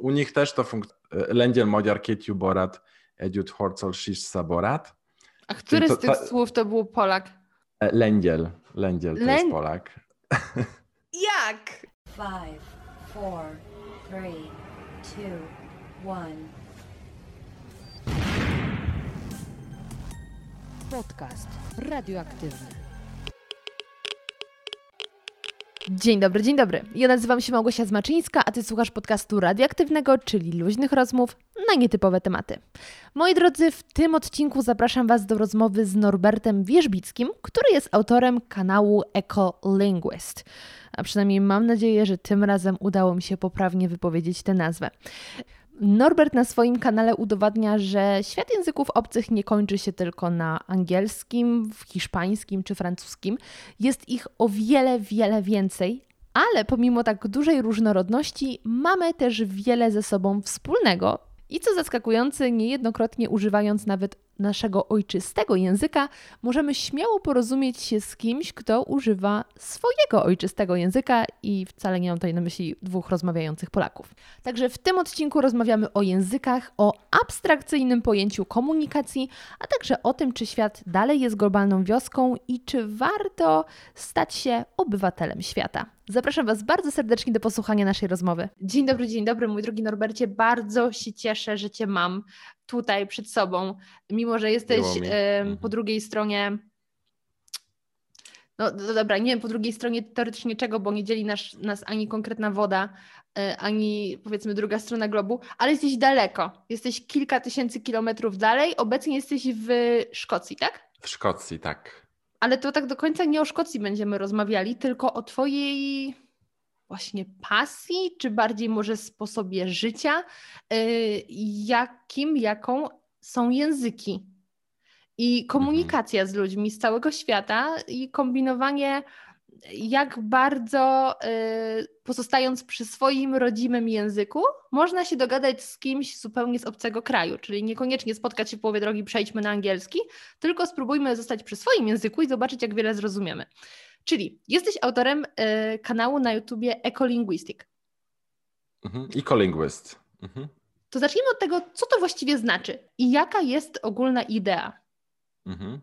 u nich też to funkcjonuje. Lengyel magyar két borát együtt harcol saborat. A który to, z tych ta... słów to był Polak? Lengyel. Lengyel to Leń... jest Polak. Jak? Five, four, three, two, one. Podcast radioaktywny. Dzień dobry, dzień dobry. Ja nazywam się Małgosia Zmaczyńska, a Ty słuchasz podcastu radioaktywnego, czyli luźnych rozmów na nietypowe tematy. Moi drodzy, w tym odcinku zapraszam Was do rozmowy z Norbertem Wierzbickim, który jest autorem kanału Ecolinguist. A przynajmniej mam nadzieję, że tym razem udało mi się poprawnie wypowiedzieć tę nazwę. Norbert na swoim kanale udowadnia, że świat języków obcych nie kończy się tylko na angielskim, hiszpańskim czy francuskim. Jest ich o wiele, wiele więcej, ale pomimo tak dużej różnorodności mamy też wiele ze sobą wspólnego. I co zaskakujące, niejednokrotnie używając nawet naszego ojczystego języka, możemy śmiało porozumieć się z kimś, kto używa swojego ojczystego języka i wcale nie mam tutaj na myśli dwóch rozmawiających Polaków. Także w tym odcinku rozmawiamy o językach, o abstrakcyjnym pojęciu komunikacji, a także o tym, czy świat dalej jest globalną wioską i czy warto stać się obywatelem świata. Zapraszam Was bardzo serdecznie do posłuchania naszej rozmowy. Dzień dobry, dzień dobry, mój drogi Norbercie. Bardzo się cieszę, że Cię mam tutaj przed sobą, mimo że jesteś y, po drugiej stronie. No, no, dobra, nie wiem po drugiej stronie teoretycznie czego, bo nie dzieli nas, nas ani konkretna woda, y, ani powiedzmy druga strona globu, ale jesteś daleko. Jesteś kilka tysięcy kilometrów dalej. Obecnie jesteś w Szkocji, tak? W Szkocji, tak. Ale to tak do końca nie o Szkocji będziemy rozmawiali, tylko o Twojej właśnie pasji, czy bardziej może sposobie życia, y, jakim, jaką są języki i komunikacja z ludźmi z całego świata i kombinowanie, jak bardzo y, pozostając przy swoim rodzimym języku, można się dogadać z kimś zupełnie z obcego kraju, czyli niekoniecznie spotkać się w połowie drogi, przejdźmy na angielski, tylko spróbujmy zostać przy swoim języku i zobaczyć, jak wiele zrozumiemy. Czyli jesteś autorem y, kanału na YouTubie Ecolinguistic. Mhm. Ecolinguist. Mhm. To zacznijmy od tego, co to właściwie znaczy i jaka jest ogólna idea. Mhm.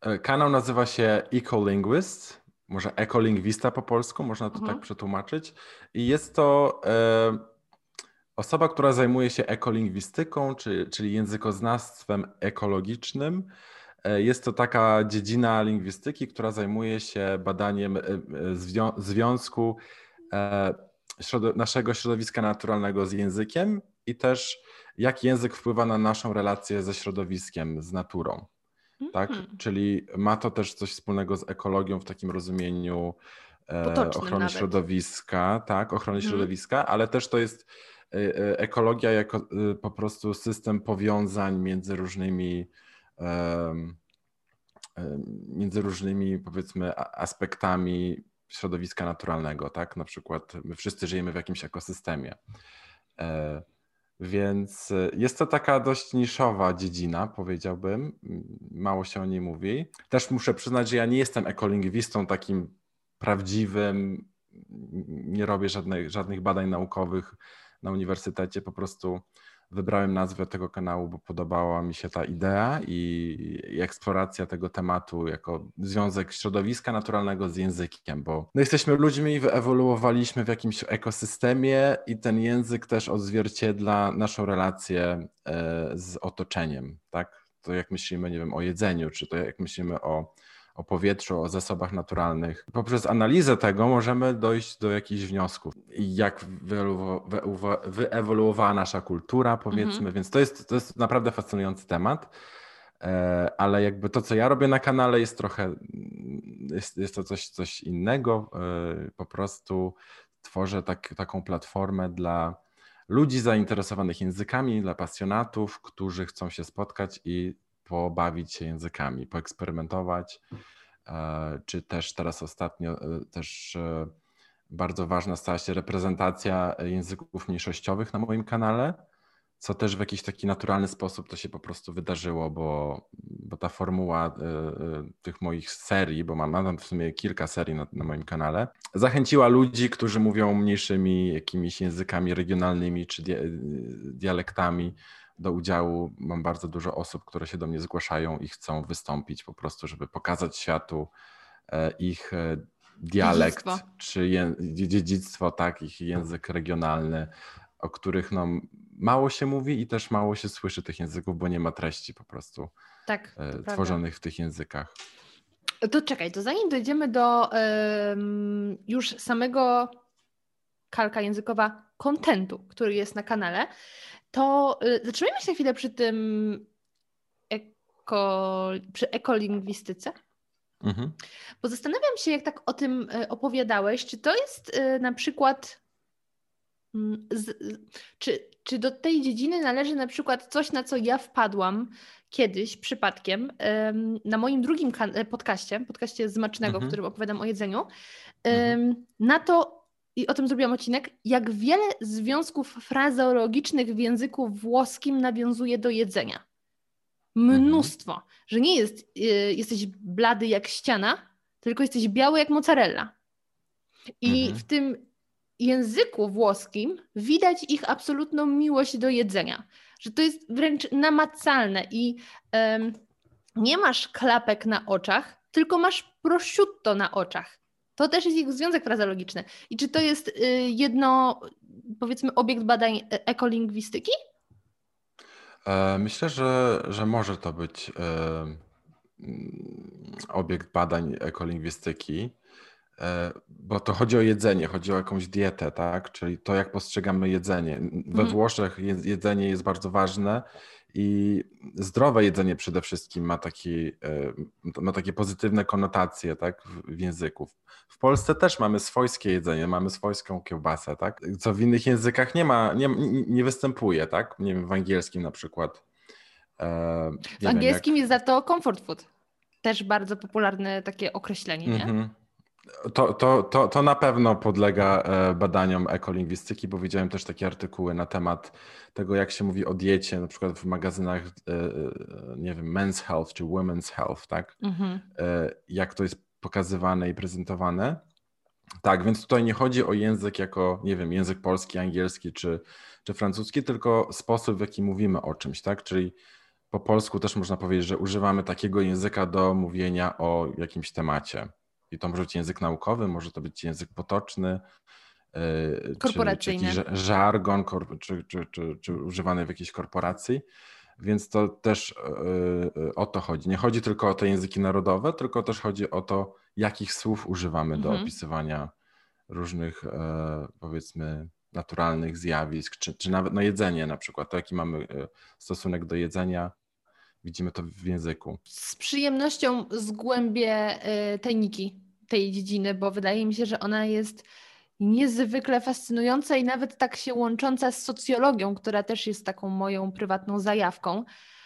E, kanał nazywa się Ecolinguist, może ekolingwista po polsku, można to tak mhm. tak przetłumaczyć. I jest to e, osoba, która zajmuje się ekolingwistyką, czy, czyli językoznawstwem ekologicznym jest to taka dziedzina lingwistyki, która zajmuje się badaniem e, e, związku naszego środowiska naturalnego z językiem i też jak język wpływa na naszą relację ze środowiskiem, z naturą. Tak? Mm. Czyli ma to też coś wspólnego z ekologią w takim rozumieniu Potocznym ochrony nawet. środowiska, tak, ochrony mm. środowiska, ale też to jest ekologia jako po prostu system powiązań między różnymi między różnymi powiedzmy aspektami środowiska naturalnego, tak? Na przykład my wszyscy żyjemy w jakimś ekosystemie. E, więc jest to taka dość niszowa dziedzina, powiedziałbym. Mało się o niej mówi. Też muszę przyznać, że ja nie jestem ekolingwistą takim prawdziwym. Nie robię żadnych, żadnych badań naukowych na uniwersytecie. Po prostu wybrałem nazwę tego kanału, bo podobała mi się ta idea i, eksploracja tego tematu jako związek środowiska naturalnego z językiem, bo no jesteśmy ludźmi i wyewoluowaliśmy w jakimś ekosystemie i ten język też odzwierciedla naszą relację e, z otoczeniem, tak? To jak myślimy, nie wiem, o jedzeniu, czy to jak myślimy o o powietrzu, o zasobach naturalnych. Poprzez analizę tego możemy dojść do jakichś wniosków. Jak wyewoluowała nasza kultura, powiedzmy, mhm. więc to jest, to jest naprawdę fascynujący temat. E, ale jakby to, co ja robię na kanale, jest trochę, jest, jest to coś, coś innego. E, po prostu tworzę tak, taką platformę dla ludzi zainteresowanych językami, dla pasjonatów, którzy chcą się spotkać i pobawić się językami, poeksperymentować, czy też teraz ostatnio e, też e, bardzo ważna stała się reprezentacja języków mniejszościowych na moim kanale, co też w jakiś taki naturalny sposób to się po prostu wydarzyło, bo, bo ta formuła tych moich serii, bo mam, mam w sumie kilka serii na, na, moim kanale, zachęciła ludzi, którzy mówią mniejszymi jakimiś językami regionalnymi czy dia, dialektami do udziału. Mam bardzo dużo osób, które się do mnie zgłaszają i chcą wystąpić po prostu, żeby pokazać światu e, ich e, dialekt dziedzictwo. czy je, dziedzictwo, tak, ich język regionalny, o których no, mało się mówi i też mało się słyszy tych języków, bo nie ma treści po prostu tak, e, tworzonych prawda. w tych językach. To czekaj, to zanim dojdziemy do już samego kalka językowa kontentu, który jest na kanale, to y, zatrzymajmy się na chwilę przy tym eko, przy ekolingwistyce. Mhm. Bo zastanawiam się, jak tak o tym y, opowiadałeś, czy to jest y, na przykład mm, z, czy, czy do tej dziedziny należy na przykład coś, na co ja wpadłam kiedyś przypadkiem na moim drugim podcaście, podcaście Zmacznego, mhm. w którym opowiadam o jedzeniu, mhm. na to, i o tym zrobiłam odcinek, jak wiele związków frazeologicznych w języku włoskim nawiązuje do jedzenia. Mnóstwo. Mhm. Że nie jest, y, jesteś blady jak ściana, tylko jesteś biały jak mozzarella. I mhm. w tym języku włoskim widać ich absolutną miłość do jedzenia. Że to jest wręcz namacalne i nie masz klapek na oczach, tylko masz prosciutto na oczach. To też jest ich związek frazeologiczny. I czy to jest y, jedno, powiedzmy, obiekt badań e, ekolingwistyki? E, myślę, że, że może to być e, obiekt badań ekolingwistyki, bo to chodzi o jedzenie, chodzi o jakąś dietę, tak? Czyli to, jak postrzegamy jedzenie. We mhm. Włoszech jedzenie jest bardzo ważne i zdrowe jedzenie przede wszystkim ma, taki, e, ma takie pozytywne konotacje tak, w języku. W Polsce też mamy swojskie jedzenie, mamy swojską kiełbasę, tak? co w innych językach nie ma, nie, nie występuje, tak? Nie wiem, w angielskim na przykład. E, w angielskim wiem, jak... jest za to comfort food. Też bardzo popularne takie określenie, nie? Mm -hmm. To, to, to, to na pewno podlega e, badaniom ekolingwistyki, bo widziałem też takie artykuły na temat tego, jak się mówi o diecie, na przykład w magazynach, e, e, nie wiem, Men's Health czy Women's Health, tak? Mhm. Jak to jest pokazywane i prezentowane. Tak, więc tutaj nie chodzi o język jako, nie wiem, język polski, angielski czy, czy francuski, tylko sposób, w jaki mówimy o czymś, tak? Czyli po polsku też można powiedzieć, że używamy takiego języka do mówienia o jakimś temacie. I to może być język naukowy, może to być język potoczny, korporacyjny. Czy, czy żargon, czy, czy, czy, czy używany w jakiejś korporacji. Więc to też e, e, o to chodzi. Nie chodzi tylko o te języki narodowe, tylko też chodzi o to, jakich słów używamy mhm. do opisywania różnych, e, powiedzmy, naturalnych zjawisk, czy, czy nawet no jedzenie na przykład, to jaki mamy stosunek do jedzenia, widzimy to w języku. Z przyjemnością zgłębię tajniki tej dziedziny, bo wydaje mi się, że ona jest niezwykle fascynująca i nawet tak się łącząca z socjologią, która też jest taką moją prywatną zajawką.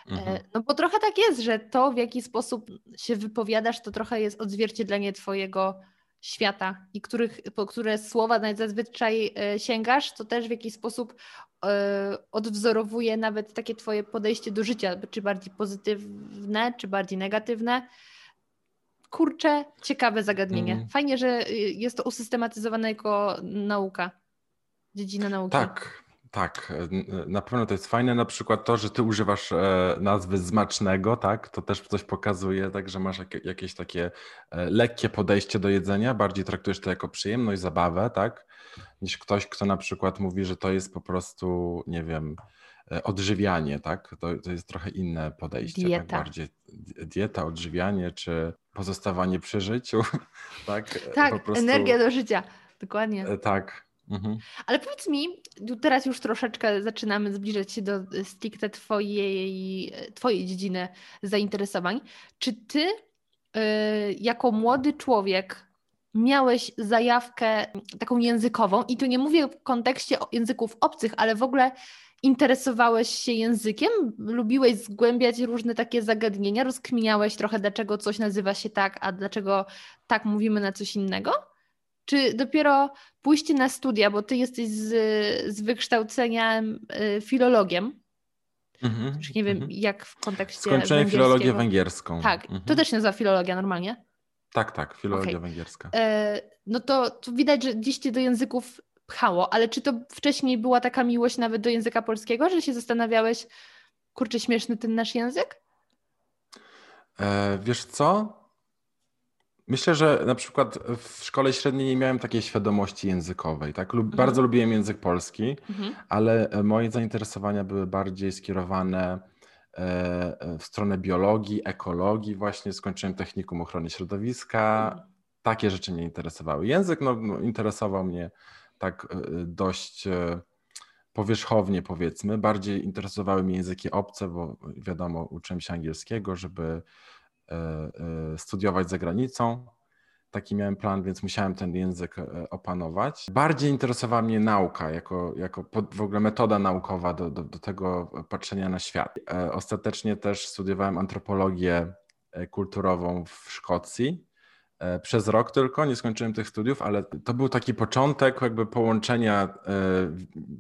E, mhm. No bo trochę tak jest, że to w jaki sposób się wypowiadasz, to trochę jest odzwierciedlenie twojego świata i których, po które słowa nawet zazwyczaj e, sięgasz, to też w jakiś sposób e, odwzorowuje nawet takie twoje podejście do życia, czy bardziej pozytywne, czy bardziej negatywne kurczę, ciekawe zagadnienie. Mm. Fajnie, że y, jest to usystematyzowane jako nauka, dziedzina nauki. Tak, tak, na pewno to jest fajne. Na przykład to, że ty używasz e, nazwy zmacznego, tak, to też coś pokazuje, tak, że masz jakieś takie e, lekkie podejście do jedzenia, bardziej traktujesz to jako przyjemność, zabawę, tak, niż ktoś, kto na przykład mówi, że to jest po prostu, nie wiem, e, odżywianie, tak, to, to jest trochę inne podejście, tak? dieta. tak, bardziej dieta, odżywianie, czy pozostawanie przy życiu, tak? Tak, prostu... energia do życia, dokładnie. E, tak. Mhm. Ale powiedz mi, teraz już troszeczkę zaczynamy zbliżać się do e, stricte twojej, e, twojej dziedziny zainteresowań. Czy ty jako młody człowiek miałeś zajawkę taką językową i tu nie mówię w kontekście języków obcych, ale w ogóle interesowałeś się językiem? Lubiłeś zgłębiać różne takie zagadnienia? Rozkminiałeś trochę, dlaczego coś nazywa się tak, a dlaczego tak mówimy na coś innego? Czy dopiero pójście na studia, bo ty jesteś z, z wykształcenia y, filologiem, Mhm, Już nie wiem, mhm. jak w kontekście Skończyłem filologię węgierską. Tak, to mhm. też się nazywa filologia normalnie? Tak, tak, filologia okay. węgierska. E, no to, to widać, że dziś cię do języków pchało, ale czy to wcześniej była taka miłość nawet do języka polskiego, że się zastanawiałeś, kurczę, śmieszny ten nasz język? E, wiesz co? Myślę, że na przykład w szkole średniej nie miałem takiej świadomości językowej. Tak? Lub, mhm. Bardzo lubiłem język polski, mhm. ale e, moje zainteresowania były bardziej skierowane e, e, w stronę biologii, ekologii. Właśnie skończyłem technikum ochrony środowiska. Mhm. Takie rzeczy mnie interesowały. Język no, no, interesował mnie tak dość powierzchownie, powiedzmy. Bardziej interesowały mnie języki obce, bo wiadomo, uczyłem się angielskiego, żeby studiować za granicą. Taki miałem plan, więc musiałem ten język e, opanować. Bardziej interesowała mnie nauka, jako, jako w ogóle metoda naukowa do, do, do tego patrzenia na świat. Ostatecznie też studiowałem antropologię kulturową w Szkocji. Przez rok tylko, nie skończyłem tych studiów, ale to był taki początek jakby połączenia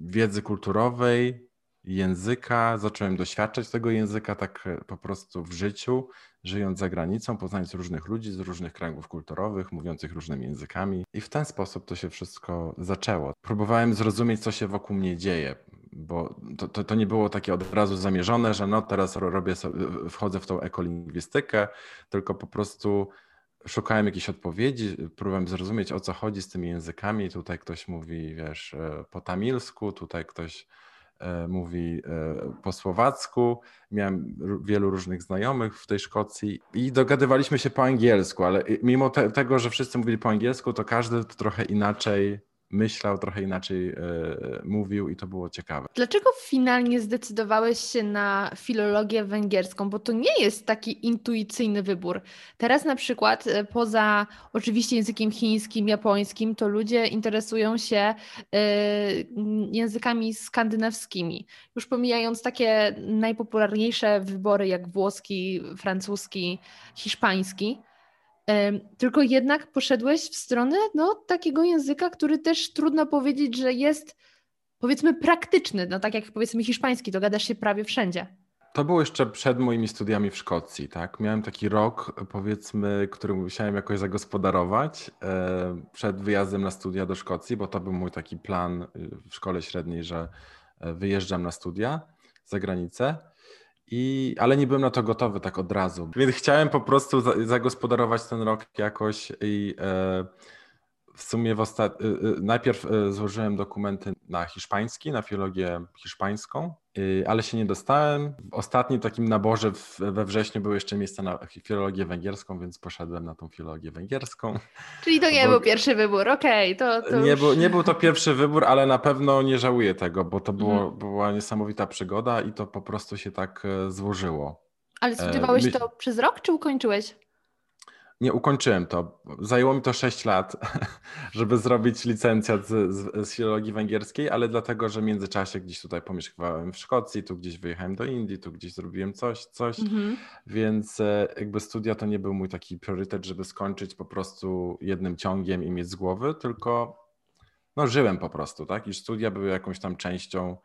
wiedzy kulturowej, języka. Zacząłem doświadczać tego języka tak po prostu w życiu żyjąc za granicą, poznając różnych ludzi z różnych kręgów kulturowych, mówiących różnymi językami. I w ten sposób to się wszystko zaczęło. Próbowałem zrozumieć, co się wokół mnie dzieje, bo to, to, to nie było takie od razu zamierzone, że no teraz robię sobie, wchodzę w tą ekolingwistykę, tylko po prostu szukałem jakiejś odpowiedzi, próbowałem zrozumieć, o co chodzi z tymi językami. Tutaj ktoś mówi, wiesz, e, po tamilsku, tutaj ktoś mówi e, po słowacku. Miałem wielu różnych znajomych w tej Szkocji i dogadywaliśmy się po angielsku, ale mimo te, tego, że wszyscy mówili po angielsku, to każdy trochę inaczej myślał, trochę inaczej e, mówił i to było ciekawe. Dlaczego finalnie zdecydowałeś się na filologię węgierską? Bo to nie jest taki intuicyjny wybór. Teraz na przykład e, poza oczywiście językiem chińskim, japońskim, to ludzie interesują się e, językami skandynawskimi. Już pomijając takie najpopularniejsze wybory jak włoski, francuski, hiszpański, tylko jednak poszedłeś w stronę no, takiego języka, który też trudno powiedzieć, że jest powiedzmy praktyczny. No tak jak powiedzmy hiszpański, to gadasz się prawie wszędzie. To było jeszcze przed moimi studiami w Szkocji, tak? Miałem taki rok, powiedzmy, który musiałem jakoś zagospodarować przed wyjazdem na studia do Szkocji, bo to był mój taki plan y, w szkole średniej, że e, wyjeżdżam na studia za granicę. I, ale nie byłem na to gotowy tak od razu. Więc chciałem po prostu za, zagospodarować ten rok jakoś i e, w sumie w ostat... Y, y, najpierw y, złożyłem dokumenty na hiszpański, na filologię hiszpańską, ale się nie dostałem. W ostatnim takim naborze we wrześniu były jeszcze miejsca na filologię węgierską, więc poszedłem na tą filologię węgierską. Czyli to nie bo... był pierwszy wybór, okej. Okay, to, to nie, już... był, nie był to pierwszy wybór, ale na pewno nie żałuję tego, bo to było, mhm. była niesamowita przygoda i to po prostu się tak e, złożyło. Ale studiowałeś e, to przez rok, czy ukończyłeś? Nie ukończyłem to. Zajęło mi to 6 lat, żeby zrobić licencjat z, z, z, filologii węgierskiej, ale dlatego, że w międzyczasie gdzieś tutaj pomieszkałem w Szkocji, tu gdzieś wyjechałem do Indii, tu gdzieś zrobiłem coś, coś, mhm. więc e, jakby studia to nie był mój taki priorytet, żeby skończyć po prostu jednym ciągiem i mieć z głowy, tylko no żyłem po prostu, tak? I studia były jakąś tam częścią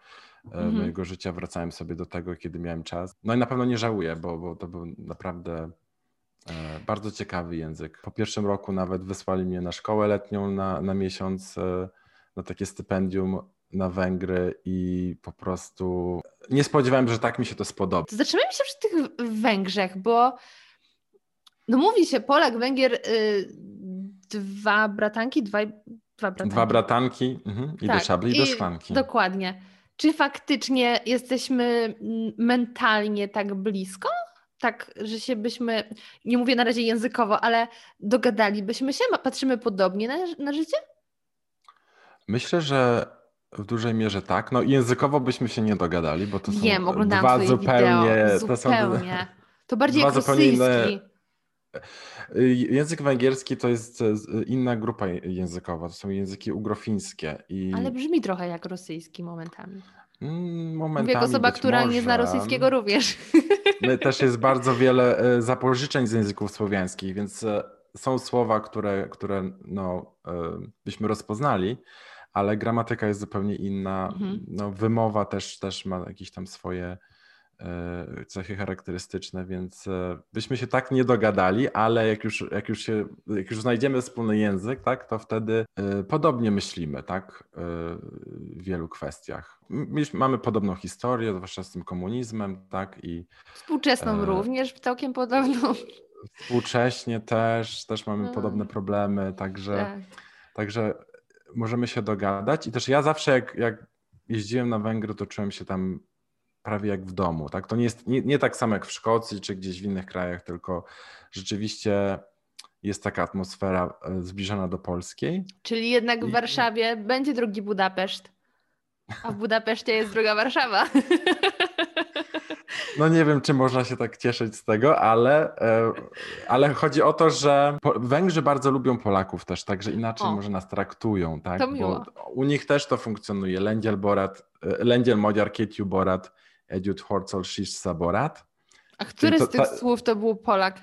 e, mhm. mojego życia, wracałem sobie do tego, kiedy miałem czas. No i na pewno nie żałuję, bo, bo to był naprawdę bardzo ciekawy język. Po pierwszym roku nawet wysłali mnie na szkołę letnią na, na miesiąc, e, na takie stypendium na Węgry i po prostu nie spodziewałem, że tak mi się to spodoba. Zatrzymajmy się przy tych Węgrzech, bo no mówi się Polak, Węgier, y, dwa bratanki, dwa, dwa bratanki. Dwa bratanki mhm. i tak, do szabli i do szklanki. Dokładnie. Czy faktycznie jesteśmy mentalnie tak blisko? Tak, że się byśmy, nie mówię na razie językowo, ale dogadalibyśmy się, patrzymy podobnie na, na życie? Myślę, że w dużej mierze tak. No językowo byśmy się nie dogadali, bo to są Wiem, dwa zupełnie, wideo. to zupełnie. Są to bardziej jak rosyjski. Inne... Język węgierski to jest inna grupa językowa, to są języki ugrofińskie. I... Ale brzmi trochę jak rosyjski momentami. Mm, momentami Mówię osoba, która może. nie zna rosyjskiego również. Też jest bardzo wiele e, zapożyczeń z języków słowiańskich, więc e, są słowa, które, które no, e, byśmy rozpoznali, ale gramatyka jest zupełnie inna. Mhm. No, wymowa też, też ma jakieś tam swoje cechy charakterystyczne, więc e, byśmy się tak nie dogadali, ale jak już, jak już, się, jak już znajdziemy wspólny język, tak, to wtedy podobnie myślimy, tak, w wielu kwestiach. Mamy podobną historię, zwłaszcza z tym komunizmem, tak, i... Współczesną e... również całkiem podobną. Współcześnie też, też mamy no. podobne problemy, także, tak. także możemy się dogadać i też ja zawsze jak, jak jeździłem na Węgry, to czułem się tam prawie jak w domu. Tak? To nie jest nie, nie tak samo jak w Szkocji czy gdzieś w innych krajach, tylko rzeczywiście jest taka atmosfera e, zbliżona do polskiej. Czyli jednak w Warszawie będzie drugi Budapeszt, a w Budapeszcie jest druga Warszawa. No nie wiem, czy można się tak cieszyć z tego, ale, e, ale chodzi o to, że Węgrzy bardzo lubią Polaków też, także inaczej o, może nas traktują, tak? To miło. Bo u nich też to funkcjonuje. Lendziel Borat, e, Lendziel Magyar Kétjú Borat, Együtt Horcol Sissa Borat. A który to, z tych ta... słów to był Polak?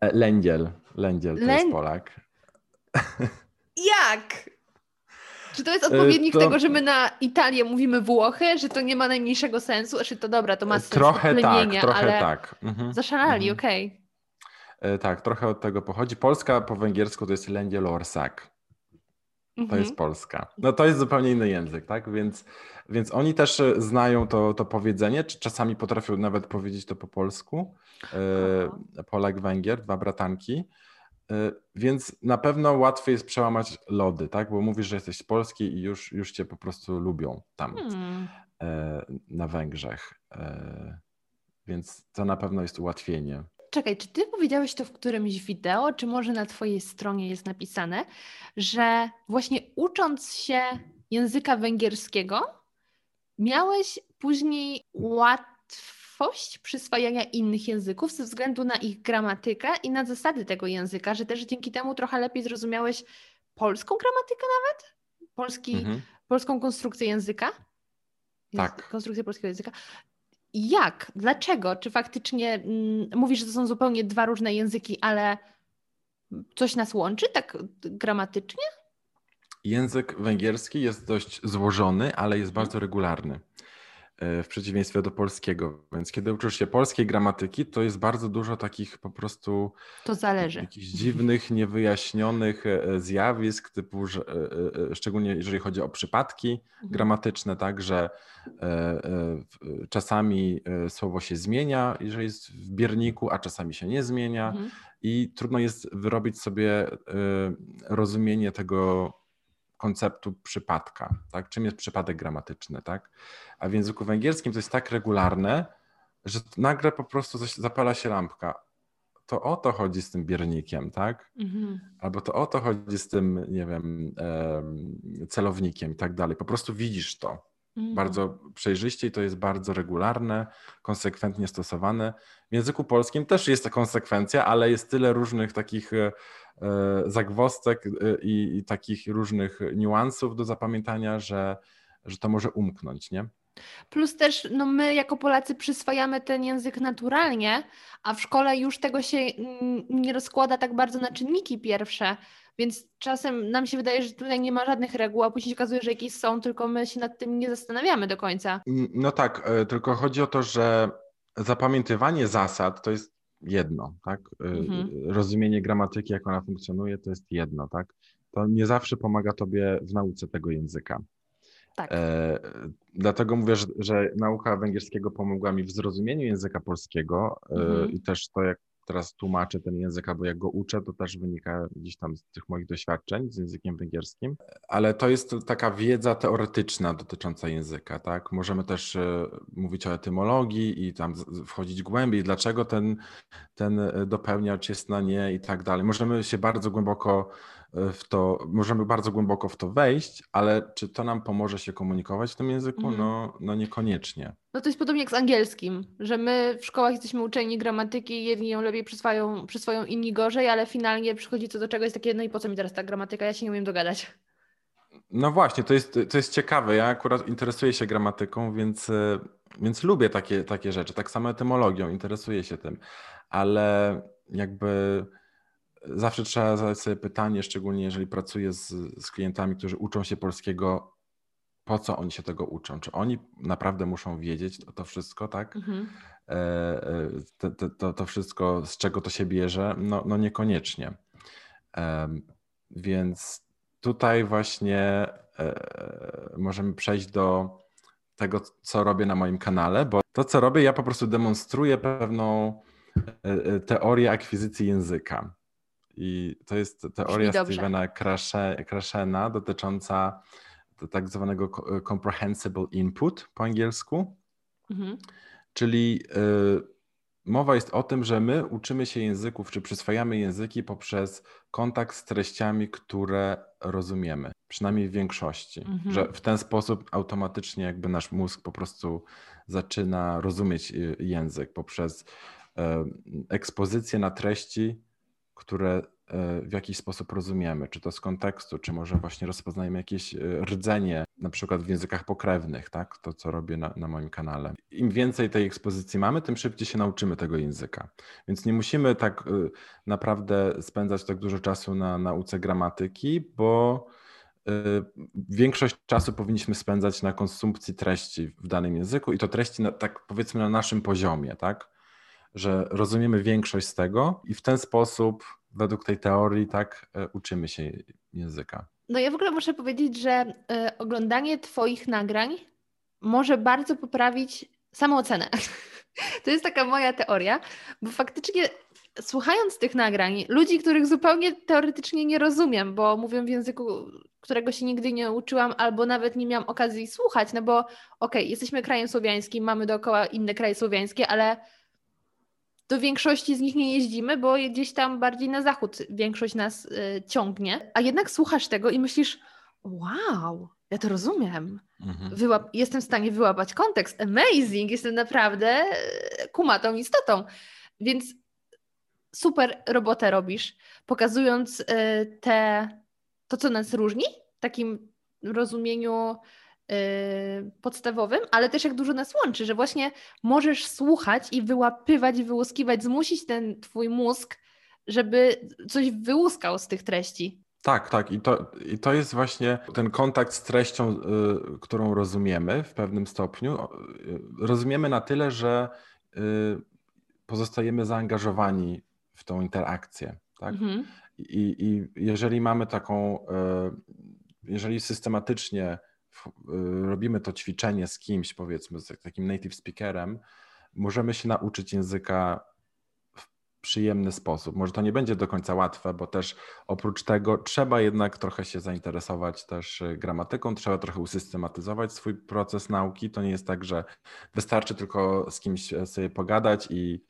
E, Lendziel. Lendziel to jest Polak. Jak? Czy to jest odpowiednik to... tego, że my na Italię mówimy Włochy, że to nie ma najmniejszego sensu? Znaczy to dobra, to ma sens Trochę tak, trochę tak. Mhm. Zaszalali, mhm. okej. Okay. Tak, trochę od tego pochodzi. Polska po węgiersku to jest Lendziel Orsak. To mhm. jest Polska. No to jest zupełnie inny język, tak? Więc, więc oni też e, znają to, to powiedzenie, czy czasami potrafią nawet powiedzieć to po polsku. E, Polak, Węgier, dwa bratanki. E, więc na pewno łatwiej jest przełamać lody, tak? Bo mówisz, że jesteś z Polski i już, już cię po prostu lubią tam hmm. na Węgrzech. Więc to na pewno jest ułatwienie. Czekaj, czy ty powiedziałeś to w którymś wideo, czy może na twojej stronie jest napisane, że właśnie ucząc się języka węgierskiego, miałeś później łatwość przyswajania innych języków ze względu na ich gramatykę i na zasady tego języka, że też dzięki temu trochę lepiej zrozumiałeś polską gramatykę nawet? Polski, mhm. Polską konstrukcję języka? Tak. Konstrukcję polskiego języka. Jak? Dlaczego? Czy faktycznie mm, mówisz, że to są zupełnie dwa różne języki, ale coś nas łączy tak gramatycznie? Język węgierski jest dość złożony, ale jest bardzo regularny. E, w przeciwieństwie do polskiego. Więc kiedy uczysz się polskiej gramatyki, to jest bardzo dużo takich po prostu to zależy. jakichś dziwnych, niewyjaśnionych e, zjawisk, typu, że, e, szczególnie jeżeli chodzi o przypadki mhm. gramatyczne, tak, że czasami słowo się zmienia, jeżeli jest w bierniku, a czasami się nie zmienia mhm. i trudno jest wyrobić sobie rozumienie tego konceptu przypadka, tak? Czym jest przypadek gramatyczny, tak? A w języku węgierskim to jest tak regularne, że nagle po prostu zapala się lampka. To o to chodzi z tym biernikiem, tak? Mhm. Albo to o to chodzi z tym, nie wiem, celownikiem i tak dalej. Po prostu widzisz to. Mhm. Bardzo przejrzyście i to jest bardzo regularne, konsekwentnie stosowane. W języku polskim też jest ta konsekwencja, ale jest tyle różnych takich e, E, zagwostek e, i, i takich różnych niuansów do zapamiętania, że, że to może umknąć, nie? Plus też no my jako Polacy przyswajamy ten język naturalnie, a w szkole już tego się nie rozkłada tak bardzo na czynniki pierwsze, więc czasem nam się wydaje, że tutaj nie ma żadnych reguł, a później się okazuje, że jakieś są, tylko my się nad tym nie zastanawiamy do końca. No tak, e, tylko chodzi o to, że zapamiętywanie zasad to jest jedno, tak? Y, mhm. Rozumienie gramatyki, jak ona funkcjonuje, to jest jedno, tak? To nie zawsze pomaga tobie w nauce tego języka. Tak. E, dlatego mówię, że, że, nauka węgierskiego pomogła mi w zrozumieniu języka polskiego e, mhm. i też to, jak teraz tłumaczę ten język, albo jak go uczę, to też wynika gdzieś tam z tych moich doświadczeń z językiem węgierskim. Ale to jest taka wiedza teoretyczna dotycząca języka, tak? Możemy też e, mówić o etymologii i tam wchodzić głębiej, dlaczego ten, ten e, dopełniacz jest na nie i tak dalej. Możemy się bardzo głęboko w to, możemy bardzo głęboko w to wejść, ale czy to nam pomoże się komunikować w tym języku? Mhm. No, no niekoniecznie. No to jest podobnie jak z angielskim, że my w szkołach jesteśmy uczeni gramatyki, jedni ją lepiej przyswają, przyswają inni gorzej, ale finalnie przychodzi co do czego jest takie, no i po co mi teraz ta gramatyka, ja się nie umiem dogadać. No właśnie, to jest, to jest ciekawe. Ja akurat interesuję się gramatyką, więc, więc lubię takie, takie rzeczy. Tak samo etymologią, interesuję się tym, ale jakby zawsze trzeba zadać sobie pytanie, szczególnie jeżeli pracuję z, z klientami, którzy uczą się polskiego po co oni się tego uczą? Czy oni naprawdę muszą wiedzieć to, to wszystko, tak? Mhm. E, e, to, to, to, wszystko, z czego to się bierze? No, no niekoniecznie. Więc tutaj właśnie możemy przejść do tego, co robię na moim kanale, bo to, co robię, ja po prostu demonstruję pewną teorię akwizycji języka. I to jest teoria Stevena Krashena dotycząca tak zwanego comprehensible input po angielsku. Mhm. Czyli y, mowa jest o tym, że my uczymy się języków, czy przyswajamy języki poprzez kontakt z treściami, które rozumiemy, przynajmniej w większości. Mhm. Że w ten sposób automatycznie jakby nasz mózg po prostu zaczyna rozumieć y, język poprzez y, ekspozycję na treści, które E, w jakiś sposób rozumiemy, czy to z kontekstu, czy może właśnie rozpoznajemy jakieś e, rdzenie, na przykład w językach pokrewnych, tak? To, co robię na, na moim kanale. Im więcej tej ekspozycji mamy, tym szybciej się nauczymy tego języka. Więc nie musimy tak e, naprawdę spędzać tak dużo czasu na nauce gramatyki, bo większość czasu powinniśmy spędzać na konsumpcji treści w danym języku i to treści na, tak powiedzmy na naszym poziomie, tak? Że rozumiemy większość z tego i w ten sposób według tej teorii tak e, uczymy się języka. No ja w ogóle muszę powiedzieć, że y, oglądanie Twoich nagrań może bardzo poprawić samoocenę. to jest taka moja teoria, bo faktycznie słuchając tych nagrań, ludzi, których zupełnie teoretycznie nie rozumiem, bo mówią w języku, którego się nigdy nie uczyłam, albo nawet nie miałam okazji słuchać, no bo okej, okay, jesteśmy krajem słowiańskim, mamy dookoła inne kraje słowiańskie, ale do większości z nich nie jeździmy, bo gdzieś tam bardziej na zachód większość nas y, ciągnie. A jednak słuchasz tego i myślisz, wow, ja to rozumiem. Mhm. Wyłap- jestem w stanie wyłapać kontekst. Amazing, jestem naprawdę y, kumatą istotą. Więc super robotę robisz, pokazując y, te, to, co nas różni, w takim rozumieniu podstawowym, ale też jak dużo nas łączy, że właśnie możesz słuchać i wyłapywać, wyłuskiwać, zmusić ten twój mózg, żeby coś wyłuskał z tych treści. Tak, tak. I to, I to jest właśnie ten kontakt z treścią, y, którą rozumiemy w pewnym stopniu. Y, rozumiemy na tyle, że y, pozostajemy zaangażowani w tą interakcję. Tak? Mhm. I, I jeżeli mamy taką, y, jeżeli systematycznie Y, robimy to ćwiczenie z kimś, powiedzmy, z takim native speakerem, możemy się nauczyć języka w przyjemny sposób. Może to nie będzie do końca łatwe, bo też oprócz tego trzeba jednak trochę się zainteresować też y, gramatyką, trzeba trochę usystematyzować swój proces nauki. To nie jest tak, że wystarczy tylko z kimś e, sobie pogadać i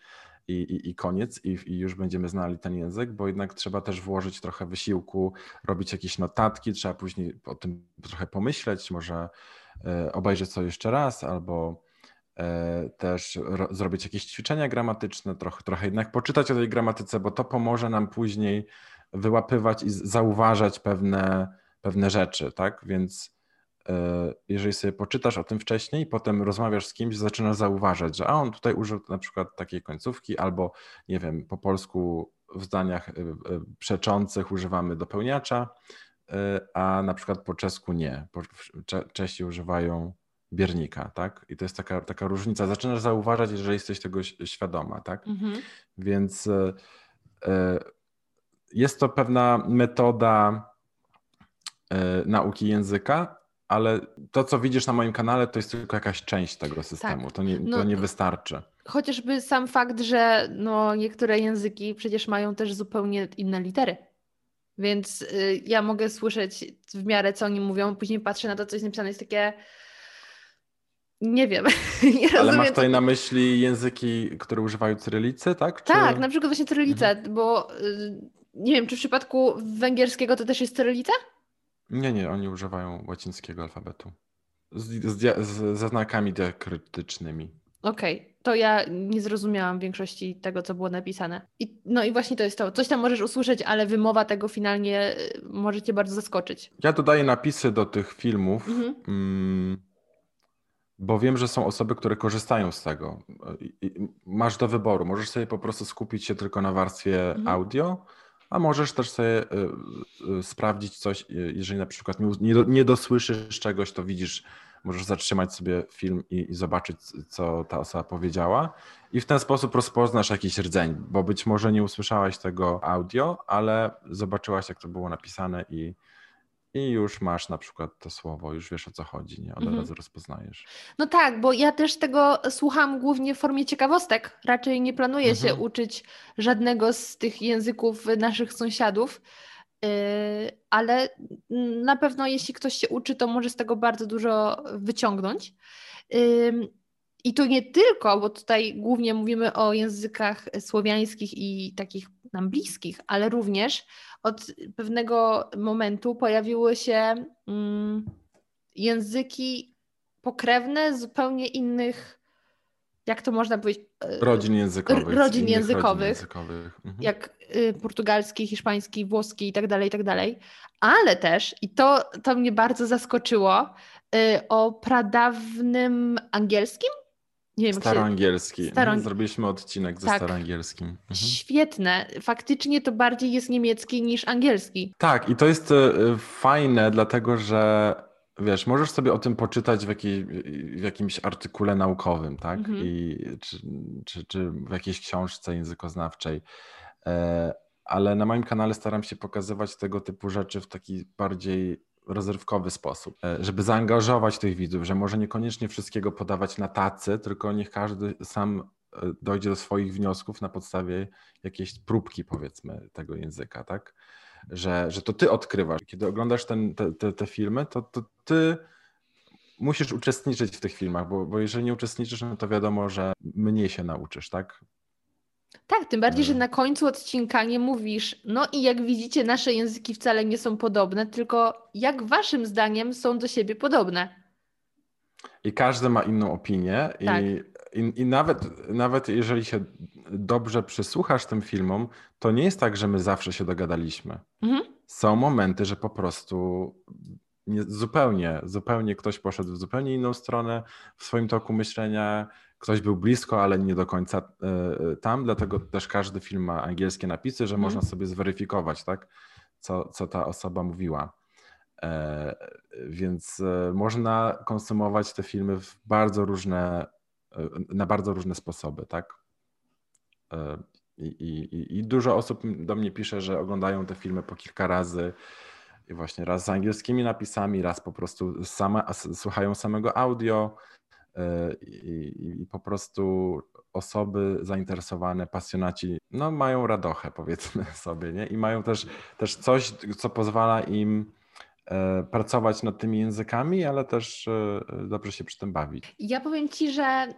i, i, i koniec, i, i, już będziemy znali ten język, bo jednak trzeba też włożyć trochę wysiłku, robić jakieś notatki, trzeba później o tym trochę pomyśleć, może e, obejrzeć to jeszcze raz, albo e, też zrobić jakieś ćwiczenia gramatyczne, trochę, trochę jednak poczytać o tej gramatyce, bo to pomoże nam później wyłapywać i zauważać pewne, pewne rzeczy, tak? Więc jeżeli sobie poczytasz o tym wcześniej, potem rozmawiasz z kimś, zaczynasz zauważać, że a on tutaj użył na przykład takiej końcówki, albo nie wiem, po polsku w zdaniach e, e, przeczących używamy dopełniacza, a na przykład po czesku nie. Czesi używają biernika, tak? I to jest taka, taka różnica. Zaczynasz zauważać, jeżeli jesteś tego świadoma, tak? Mhm. Więc jest to pewna metoda nauki języka, ale to, co widzisz na moim kanale, to jest tylko jakaś część tego systemu. Tak. To, nie, no, to nie wystarczy. Chociażby sam fakt, że no, niektóre języki przecież mają też zupełnie inne litery. Więc y, ja mogę słyszeć w miarę, co oni mówią, później patrzę na to, co jest napisane, jest takie. Nie wiem. nie Ale masz tutaj na myśli języki, które używają cyrylicy, tak? Czy... Tak, na przykład właśnie cyrylica, mhm. bo y, nie wiem, czy w przypadku węgierskiego to też jest cyrylica? Nie, nie, oni używają łacińskiego alfabetu. Z, z, z, ze znakami diakrytycznymi. Okej, okay. to ja nie zrozumiałam większości tego, co było napisane. I, no i właśnie to jest to. Coś tam możesz usłyszeć, ale wymowa tego finalnie y, może cię bardzo zaskoczyć. Ja dodaję napisy do tych filmów, mhm. mm, bo wiem, że są osoby, które korzystają z tego. I, i masz do wyboru. Możesz sobie po prostu skupić się tylko na warstwie mhm. audio, a możesz też sobie sprawdzić coś, jeżeli na przykład nie, nie dosłyszysz czegoś, to widzisz możesz zatrzymać sobie film i, i, zobaczyć, co ta osoba powiedziała, i w ten sposób rozpoznasz jakiś rdzeń, bo być może nie usłyszałaś tego audio, ale zobaczyłaś, jak to było napisane i, i już masz na przykład to słowo, już wiesz o co chodzi, nie? Od mhm. razu rozpoznajesz. No tak, bo ja też tego słucham głównie w formie ciekawostek. Raczej nie planuję mhm. się uczyć żadnego z tych języków naszych sąsiadów. Yy, ale na pewno jeśli ktoś się uczy, to może z tego bardzo dużo wyciągnąć. I to nie tylko, bo tutaj głównie mówimy o językach słowiańskich i takich nam bliskich, ale również od pewnego momentu pojawiły się mm, języki pokrewne zupełnie innych jak to można powiedzieć? E, rodzin językowych. Rodzin językowych, rodzin językowych. Mhm. jak y, portugalski, hiszpański, włoski i tak dalej, i tak dalej. Ale też, i to, to mnie bardzo zaskoczyło, y, o pradawnym angielskim? Nie wiem, staroangielski. Staro... Zrobiliśmy odcinek ze tak. staroangielskim. Mhm. Świetne. Faktycznie to bardziej jest niemiecki niż angielski. Tak, i to jest y, fajne, dlatego że wiesz, możesz sobie o tym poczytać w, jakiej, w jakimś artykule naukowym, tak? Mhm. I, czy, czy, czy w jakiejś książce językoznawczej. E, ale na moim kanale staram się pokazywać tego typu rzeczy w taki bardziej rozrywkowy sposób, e, żeby zaangażować tych widzów, że może niekoniecznie wszystkiego podawać na tacy, tylko niech każdy sam e, dojdzie do swoich wniosków na podstawie jakiejś próbki, powiedzmy, tego języka, tak? że, że to ty odkrywasz. Kiedy oglądasz ten, te, te, te filmy, to, to ty musisz uczestniczyć w tych filmach, bo, bo jeżeli nie uczestniczysz, no to wiadomo, że mniej się nauczysz, tak? Tak, tym bardziej, że e. na końcu odcinka nie mówisz, no i jak widzicie, nasze języki wcale nie są podobne, tylko jak waszym zdaniem są do siebie podobne. I każdy ma inną opinię tak. i, i, i, nawet, nawet jeżeli się dobrze przysłuchasz tym filmom, to nie jest tak, że my zawsze się dogadaliśmy. Mhm. Są momenty, że po prostu nie, zupełnie, zupełnie ktoś poszedł w zupełnie inną stronę w swoim toku myślenia, ktoś był blisko, ale nie do końca y, tam, dlatego też każdy film ma angielskie napisy, że mhm. można sobie zweryfikować, tak, co, co ta osoba mówiła. E, więc e, można konsumować te filmy w bardzo różne, e, na bardzo różne sposoby, tak? I, i, I, dużo osób do mnie pisze, że oglądają te filmy po kilka razy. I właśnie raz z angielskimi napisami, raz po prostu same, słuchają samego audio. I, i, po prostu osoby zainteresowane, pasjonaci, no mają radochę, powiedzmy sobie, nie? I mają też, też coś, co pozwala im E, pracować nad tymi językami, ale też e, dobrze się przy tym bawić. Ja powiem Ci, że e,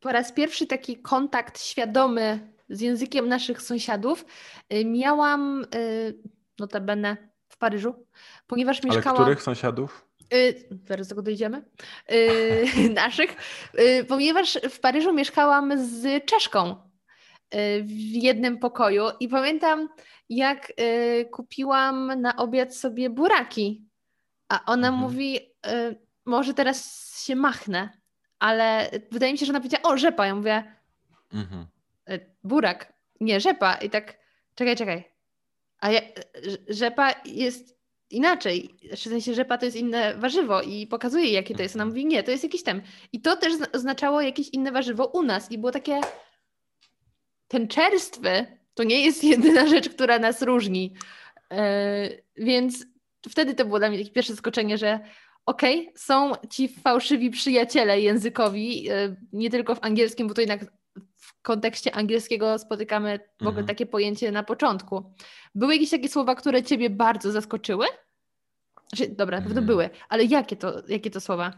po raz pierwszy taki kontakt świadomy z językiem naszych sąsiadów miałam notabene w Paryżu, ponieważ mieszkałam... Ale których sąsiadów? Zaraz do tego dojdziemy. naszych. ponieważ w Paryżu mieszkałam z Czeszką w jednym pokoju i pamiętam, jak y, kupiłam na obiad sobie buraki, a ona mhm. mówi, y, może teraz się machnę, ale wydaje mi się, że ona powiedziała, o rzepa, ja mówię, mhm. y, burak, nie rzepa i tak, czekaj, czekaj, a ja, rzepa jest inaczej, w sensie rzepa to jest inne warzywo i pokazuje jakie to jest, ona mhm. mówi nie, to jest jakiś ten i to też oznaczało jakieś inne warzywo u nas i było takie ten czerstwy to nie jest jedyna rzecz, która nas różni. E, więc wtedy to było dla mnie takie pierwsze zaskoczenie, że okej, okay, są ci fałszywi przyjaciele językowi, e, nie tylko w angielskim, bo to jednak kontekście angielskiego spotykamy w ogóle mhm. takie pojęcie na początku. Były jakieś takie słowa, które ciebie bardzo zaskoczyły? Znaczy, dobra, na pewno mhm. były, ale jakie to, jakie to słowa?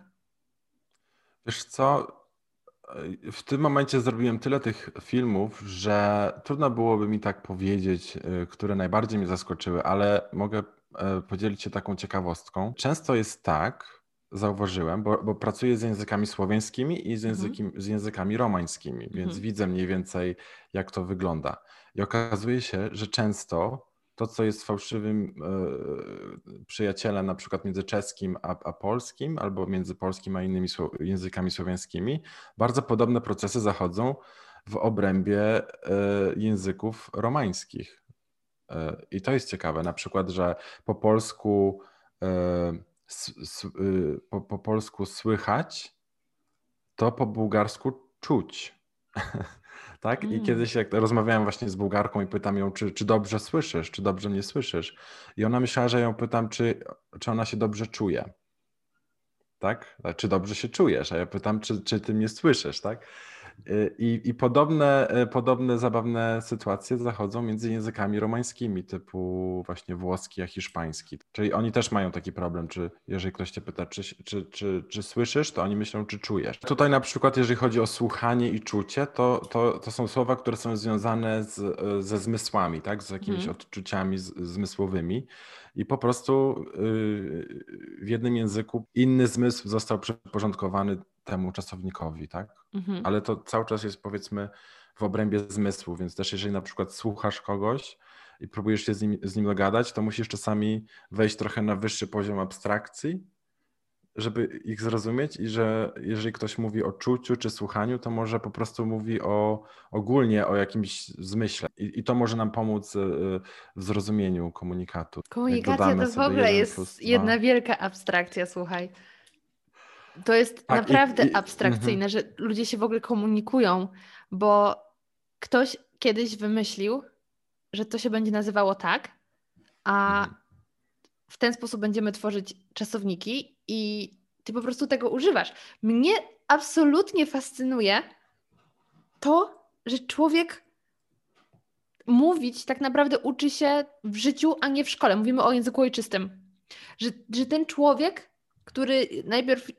Wiesz co, w tym momencie zrobiłem tyle tych filmów, że trudno byłoby mi tak powiedzieć, y, które najbardziej mnie zaskoczyły, ale mogę e, podzielić się taką ciekawostką. Często jest tak, zauważyłem, bo, bo pracuję z językami słowiańskimi i z, mhm. języki, z językami romańskimi, więc mhm. widzę mniej więcej, jak to wygląda. I okazuje się, że często to, co jest fałszywym e, przyjacielem na przykład między czeskim a, a polskim, albo między polskim a innymi językami słowiańskimi, bardzo podobne procesy zachodzą w obrębie e, języków romańskich. I to jest ciekawe, na przykład, że po polsku, po, po polsku słychać, to po bułgarsku czuć. tak? Mm. I kiedyś jak rozmawiałem właśnie z Bułgarką i pytam ją, czy, czy dobrze słyszysz, czy dobrze mnie słyszysz. I ona myślała, że ją pytam, czy, czy ona się dobrze czuje. Tak? Czy dobrze się czujesz? A ja pytam, czy, czy ty mnie słyszysz, tak? I, I, podobne, e, podobne zabawne sytuacje zachodzą między językami romańskimi, typu właśnie włoski a hiszpański. Czyli oni też mają taki problem, czy jeżeli ktoś cię pyta, czy, czy, czy, czy słyszysz, to oni myślą, czy czujesz. Tutaj na przykład, jeżeli chodzi o słuchanie i czucie, to, to, to są słowa, które są związane z, e, ze zmysłami, tak? z jakimiś hmm. odczuciami z, zmysłowymi. I po prostu yy, w jednym języku inny zmysł został przyporządkowany temu czasownikowi, tak? Mhm. Ale to cały czas jest powiedzmy w obrębie zmysłu, więc też jeżeli na przykład słuchasz kogoś i próbujesz się z nim, z nim dogadać, to musisz czasami wejść trochę na wyższy poziom abstrakcji, żeby ich zrozumieć i że jeżeli ktoś mówi o czuciu czy słuchaniu, to może po prostu mówi o ogólnie o jakimś zmyśle i, i to może nam pomóc e, w zrozumieniu komunikatu. Komunikacja to w ogóle jest jedna wielka abstrakcja, słuchaj. To jest tak, naprawdę i, i, abstrakcyjne, mm -hmm. że ludzie się w ogóle komunikują, bo ktoś kiedyś wymyślił, że to się będzie nazywało tak, a -hmm. w ten sposób będziemy tworzyć czasowniki i ty po prostu tego używasz. Mnie absolutnie fascynuje to, że człowiek mówić tak naprawdę uczy się w życiu, a nie w szkole. Mówimy o języku ojczystym. Że, że ten człowiek, który najpierw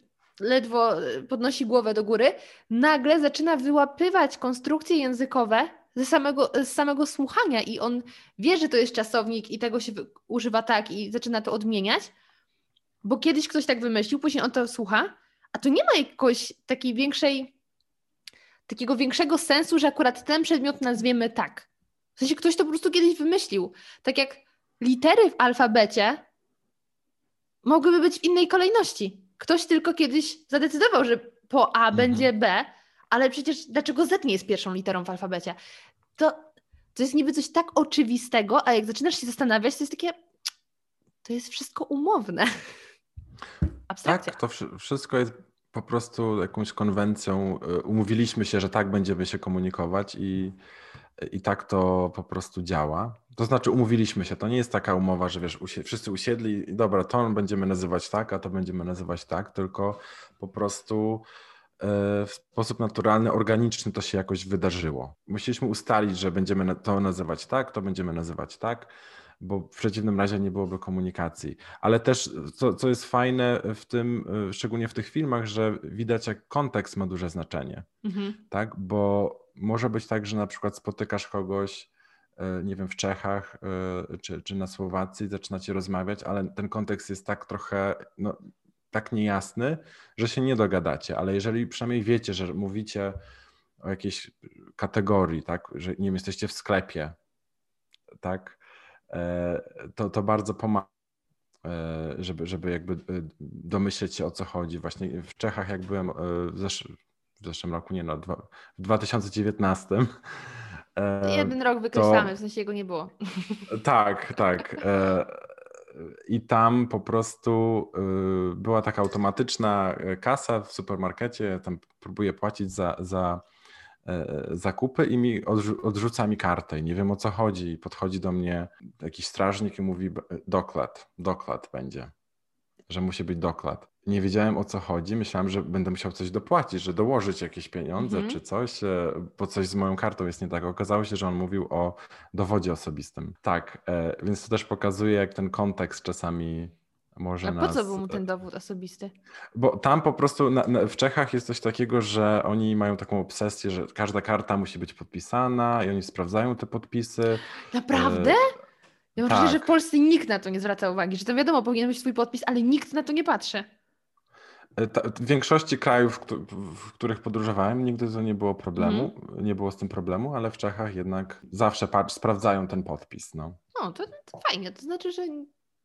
ledwo e, podnosi głowę do góry, nagle zaczyna wyłapywać konstrukcje językowe ze samego, z samego słuchania i on wie, że to jest czasownik i tego się używa tak i zaczyna to odmieniać, bo kiedyś ktoś tak wymyślił, później on to słucha, a to nie ma jakoś takiej większej, takiego większego sensu, że akurat ten przedmiot nazwiemy tak. W sensie ktoś to po prostu kiedyś wymyślił. Tak jak litery w alfabecie mogłyby być w innej kolejności. Ktoś tylko kiedyś zadecydował, że po A mhm. będzie B, ale przecież dlaczego Z nie jest pierwszą literą w alfabecie? To, to jest niby coś tak oczywistego, a jak zaczynasz się zastanawiać, to jest takie, to jest wszystko umowne. Abstrakcja. Tak, to wszystko jest po prostu jakąś konwencją. Y, umówiliśmy się, że tak będziemy się komunikować i, i tak to po prostu działa. To znaczy umówiliśmy się, to nie jest taka umowa, że wiesz, wszyscy usiedli i dobra, to będziemy nazywać tak, a to będziemy nazywać tak, tylko po prostu e, w sposób naturalny, organiczny to się jakoś wydarzyło. Musieliśmy ustalić, że będziemy to nazywać tak, to będziemy nazywać tak, bo w przeciwnym razie nie byłoby komunikacji. Ale też, co, co jest fajne w tym, e, szczególnie w tych filmach, że widać, jak kontekst ma duże znaczenie. Mhm. Tak, bo może być tak, że na przykład spotykasz kogoś, E, nie wiem, w Czechach e, czy, czy na Słowacji, zaczynacie rozmawiać, ale ten kontekst jest tak trochę, no, tak niejasny, że się nie dogadacie, ale jeżeli przynajmniej wiecie, że mówicie o jakiejś kategorii, tak, że nie wiem, jesteście w sklepie, tak, e, to, to bardzo pomaga żeby, żeby jakby domyśleć się o co chodzi. Właśnie w Czechach, jak byłem w, zesz w zeszłym roku, nie no, w 2019, E, Jeden rok wykreślamy, to... w sensie jego nie było. Tak, tak. E, I tam po prostu y, była taka automatyczna kasa w supermarkecie. Tam próbuję płacić za, za e, zakupy i mi odrzuca mi kartę i nie wiem o co chodzi. Podchodzi do mnie jakiś strażnik i mówi doklad, doklad będzie, że musi być doklad nie wiedziałem o co chodzi. Myślałem, że będę musiał coś dopłacić, że dołożyć jakieś pieniądze -hmm. czy coś, e, bo coś z moją kartą jest nie tak. Okazało się, że on mówił o dowodzie osobistym. Tak, e, więc to też pokazuje, jak ten kontekst czasami może A po nas... co był mu ten dowód osobisty? Bo tam po prostu na, na, w Czechach jest coś takiego, że oni mają taką obsesję, że każda karta musi być podpisana i oni sprawdzają te podpisy. Naprawdę? Ja mam tak. wrażenie, że w Polsce nikt na to nie zwraca uwagi, że to wiadomo, powinien być twój podpis, ale nikt na to nie patrzy. E, w większości krajów, w których podróżowałem, nigdy to nie było problemu, mm. nie było z tym problemu, ale w Czechach jednak zawsze patrz, sprawdzają ten podpis. No, no to, to fajnie, to znaczy, że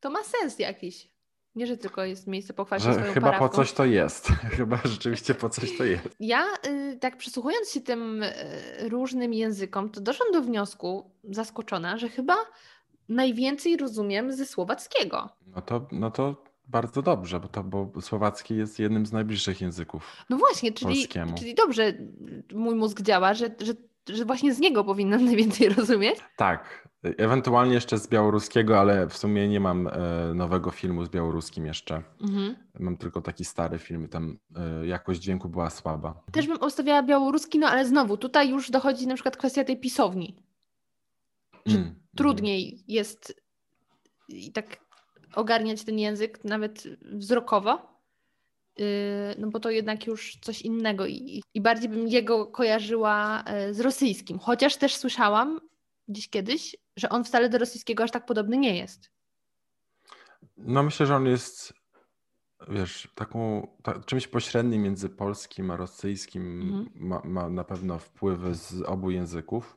to ma sens jakiś. Nie, że tylko jest miejsce pochwalić że swoją Chyba parawką. po coś to jest. chyba rzeczywiście po coś to jest. Ja y, tak przysłuchując się tym y, różnym językom, to doszłam do wniosku, zaskoczona, że chyba najwięcej rozumiem ze słowackiego. No to, no to bardzo dobrze, bo to bo słowacki jest jednym z najbliższych języków. No właśnie, czyli, czyli dobrze mój mózg działa, że, że, że właśnie z niego powinnam najwięcej rozumieć. Tak, ewentualnie jeszcze z białoruskiego, ale w sumie nie mam e, nowego filmu z białoruskim jeszcze. Mhm. Mam tylko taki stary film, tam e, jakość dźwięku była słaba. Też bym obstawiała białoruski, no ale znowu, tutaj już dochodzi na przykład kwestia tej pisowni. Że mm. trudniej mm. jest i tak ogarniać ten język nawet wzrokowo, yy, no bo to jednak już coś innego i, i bardziej bym jego kojarzyła e, z rosyjskim. Chociaż też słyszałam gdzieś kiedyś, że on wcale do rosyjskiego aż tak podobny nie jest. No myślę, że on jest, wiesz, taką, ta, czymś pośrednim między polskim a rosyjskim. Mhm. Ma, ma na pewno wpływy z obu języków.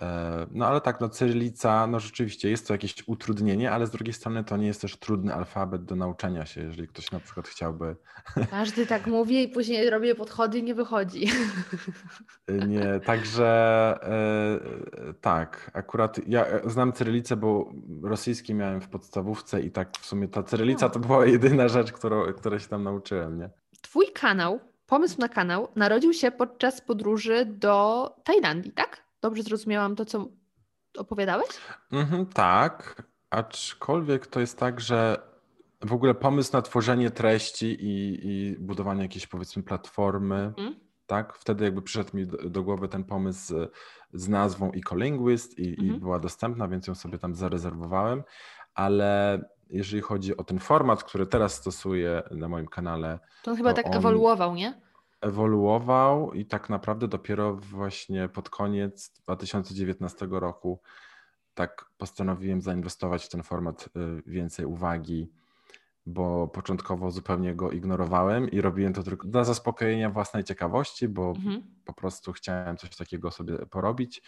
E, no ale tak, no cyrylica, no rzeczywiście jest to jakieś utrudnienie, ale z drugiej strony to nie jest też trudny alfabet do nauczenia się, jeżeli ktoś na przykład chciałby. Każdy tak mówi i później robię podchody i nie wychodzi. Nie, także e, tak, akurat ja znam cyrylicę, bo rosyjski miałem w podstawówce i tak w sumie ta cyrylica to była jedyna rzecz, którą, której się tam nauczyłem, nie? Twój kanał, pomysł na kanał narodził się podczas podróży do Tajlandii, tak? Dobrze zrozumiałam to, co opowiadałeś? Mhm, tak, aczkolwiek to jest tak, że w ogóle pomysł na tworzenie treści i, i budowanie jakiejś powiedzmy platformy, mhm. tak? Wtedy jakby przyszedł mi do, do głowy ten pomysł z, z nazwą Ecolinguist i, mhm. i była dostępna, więc ją sobie tam zarezerwowałem, ale jeżeli chodzi o ten format, który teraz stosuję na moim kanale. To on chyba to tak on... ewoluował, nie? Ewoluował i tak naprawdę dopiero właśnie pod koniec 2019 roku tak postanowiłem zainwestować w ten format y, więcej uwagi, bo początkowo zupełnie go ignorowałem i robiłem to tylko dla zaspokojenia własnej ciekawości, bo mhm. po prostu chciałem coś takiego sobie porobić.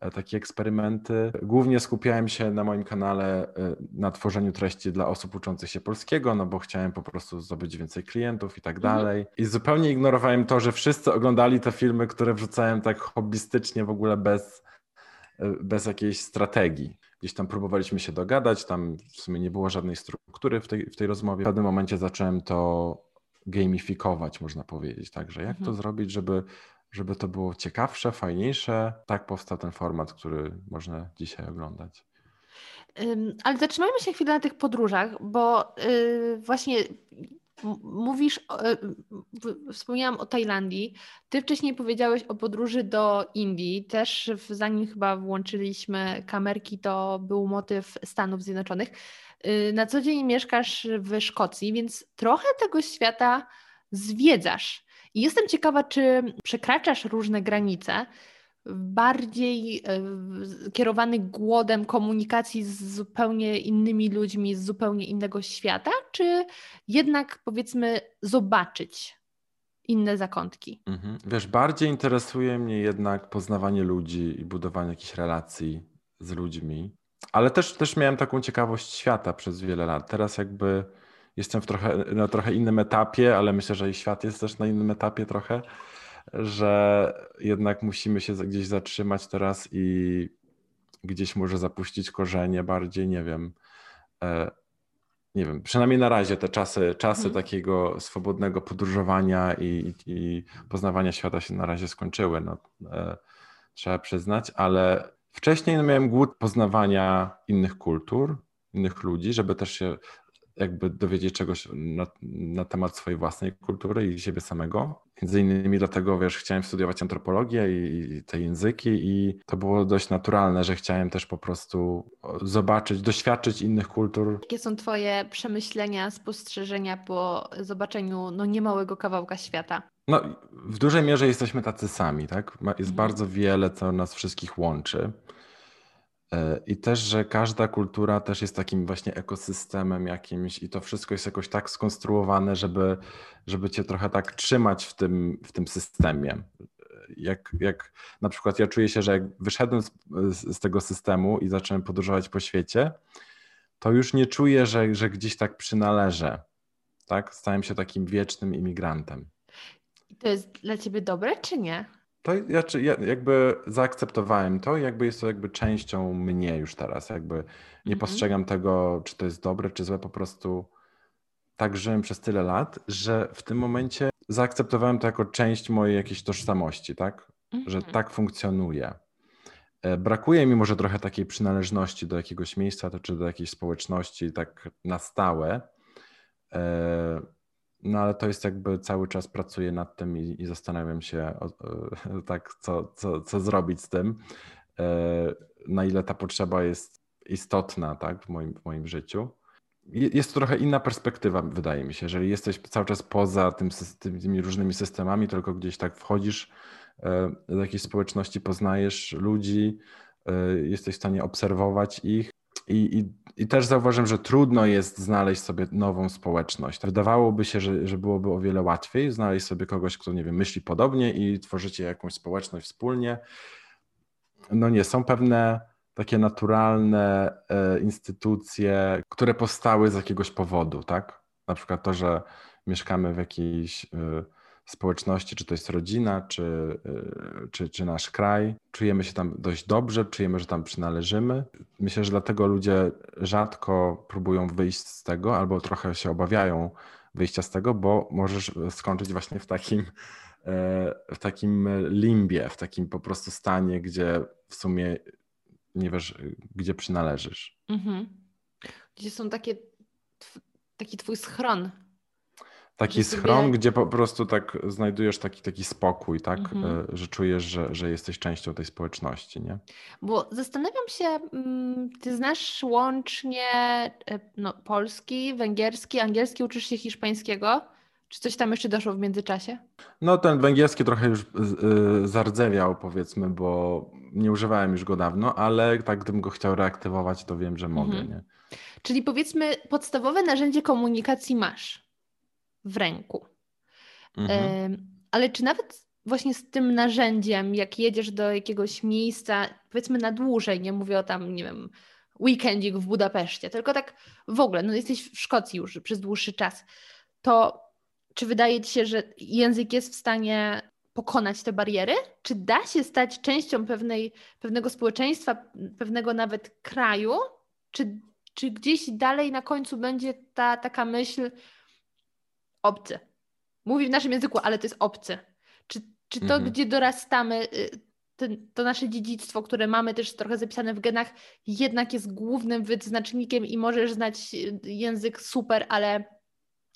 E, takie eksperymenty. Głównie skupiałem się na moim kanale e, na tworzeniu treści dla osób uczących się polskiego, no bo chciałem po prostu zdobyć więcej klientów i tak mhm. dalej. I zupełnie ignorowałem to, że wszyscy oglądali te filmy, które wrzucałem tak hobbystycznie, w ogóle bez, e, bez jakiejś strategii. Gdzieś tam próbowaliśmy się dogadać, tam w sumie nie było żadnej struktury w tej, w tej rozmowie. W pewnym momencie zacząłem to gamifikować, można powiedzieć. Także jak mhm. to zrobić, żeby żeby to było ciekawsze, fajniejsze. Tak powstał ten format, który można dzisiaj oglądać. Ale zatrzymajmy się chwilę na tych podróżach, bo y, właśnie mówisz, y, wspomniałam o Tajlandii. Ty wcześniej powiedziałeś o podróży do Indii. Też zanim chyba włączyliśmy kamerki, to był motyw Stanów Zjednoczonych. Y, na co dzień mieszkasz w Szkocji, więc trochę tego świata zwiedzasz. I jestem ciekawa, czy przekraczasz różne granice, bardziej e, kierowany głodem komunikacji z zupełnie innymi ludźmi z zupełnie innego świata, czy jednak powiedzmy zobaczyć inne zakątki? Mhm. Wiesz, bardziej interesuje mnie jednak poznawanie ludzi i budowanie jakichś relacji z ludźmi, ale też, też miałem taką ciekawość świata przez wiele lat. Teraz jakby jestem w trochę, na trochę innym etapie, ale myślę, że i świat jest też na innym etapie trochę, że jednak musimy się gdzieś zatrzymać teraz i gdzieś może zapuścić korzenie bardziej, nie wiem. E, nie wiem, przynajmniej na razie te czasy, czasy hmm. takiego swobodnego podróżowania i, i, poznawania świata się na razie skończyły, no, e, trzeba przyznać, ale wcześniej no, miałem głód poznawania innych kultur, innych ludzi, żeby też się jakby dowiedzieć czegoś na, na, temat swojej własnej kultury i siebie samego. Między innymi dlatego, wiesz, chciałem studiować antropologię i, i, te języki i to było dość naturalne, że chciałem też po prostu zobaczyć, doświadczyć innych kultur. Jakie są twoje przemyślenia, spostrzeżenia po zobaczeniu no, niemałego kawałka świata? No, w dużej mierze jesteśmy tacy sami, tak? Jest mhm. bardzo wiele, co nas wszystkich łączy. E, I też, że każda kultura też jest takim właśnie ekosystemem jakimś i to wszystko jest jakoś tak skonstruowane, żeby, żeby cię trochę tak trzymać w tym, w tym systemie. Jak, jak na przykład ja czuję się, że jak wyszedłem z, z tego systemu i zacząłem podróżować po świecie, to już nie czuję, że, że gdzieś tak przynależę. Tak? Stałem się takim wiecznym imigrantem. I to jest dla ciebie dobre, czy nie? To ja, ja jakby zaakceptowałem to i jakby jest to jakby częścią mnie już teraz. Jakby nie mhm. postrzegam tego, czy to jest dobre, czy złe, po prostu tak żyłem przez tyle lat, że w tym momencie zaakceptowałem to jako część mojej jakiejś tożsamości, tak? Mhm. Że tak funkcjonuje. E, brakuje mi może trochę takiej przynależności do jakiegoś miejsca czy do jakiejś społeczności tak na stałe. E, no ale to jest jakby cały czas pracuję nad tym i, i zastanawiam się e, tak, co, co, co zrobić z tym, na ile ta potrzeba jest istotna tak, w, moim, w moim życiu. Jest to trochę inna perspektywa, wydaje mi się. Jeżeli jesteś cały czas poza tym, tymi różnymi systemami, tylko gdzieś tak wchodzisz E, do jakiejś społeczności poznajesz ludzi, e, jesteś w stanie obserwować ich. I, i, I też zauważyłem, że trudno jest znaleźć sobie nową społeczność. Wydawałoby się, że, że byłoby o wiele łatwiej znaleźć sobie kogoś, kto nie wiem, myśli podobnie i tworzycie jakąś społeczność wspólnie. No nie, są pewne takie naturalne e, instytucje, które powstały z jakiegoś powodu, tak? Na przykład to, że mieszkamy w jakiejś społeczności, czy to jest rodzina, czy, y, czy, czy nasz kraj. Czujemy się tam dość dobrze, czujemy, że tam przynależymy. Myślę, że dlatego ludzie rzadko próbują wyjść z tego, albo trochę się obawiają wyjścia z tego, bo możesz skończyć właśnie w takim, e, w takim limbie, w takim po prostu stanie, gdzie w sumie nie wiesz, gdzie przynależysz. Mhm. Gdzie są takie, taki twój schron, Taki schron, sobie... gdzie po prostu tak znajdujesz taki, taki spokój, tak? Mhm. E, że czujesz, że, że jesteś częścią tej społeczności, nie? Bo zastanawiam się, mm, ty znasz łącznie e, no, polski, węgierski, angielski, uczysz się hiszpańskiego? Czy coś tam jeszcze doszło w międzyczasie? No ten węgierski trochę już e, zardzewiał powiedzmy, bo nie używałem już go dawno, ale tak gdybym go chciał reaktywować, to wiem, że mogę, mhm. nie? Czyli powiedzmy podstawowe narzędzie komunikacji masz w ręku. Mhm. Ale czy nawet właśnie z tym narzędziem, jak jedziesz do jakiegoś miejsca, powiedzmy na dłużej, nie mówię o tam, nie wiem, weekendzik w Budapeszcie, tylko tak w ogóle, no jesteś w Szkocji już przez dłuższy czas, to czy wydaje ci się, że język jest w stanie pokonać te bariery? Czy da się stać częścią pewnej, pewnego społeczeństwa, pewnego nawet kraju? Czy, czy gdzieś dalej na końcu będzie ta taka myśl, obcy. Mówi w naszym języku, ale to jest obcy. Czy, czy to, mhm. gdzie dorastamy, y, ten, to nasze dziedzictwo, które mamy też trochę zapisane w genach, jednak jest głównym wyznacznikiem i możesz znać y, język super, ale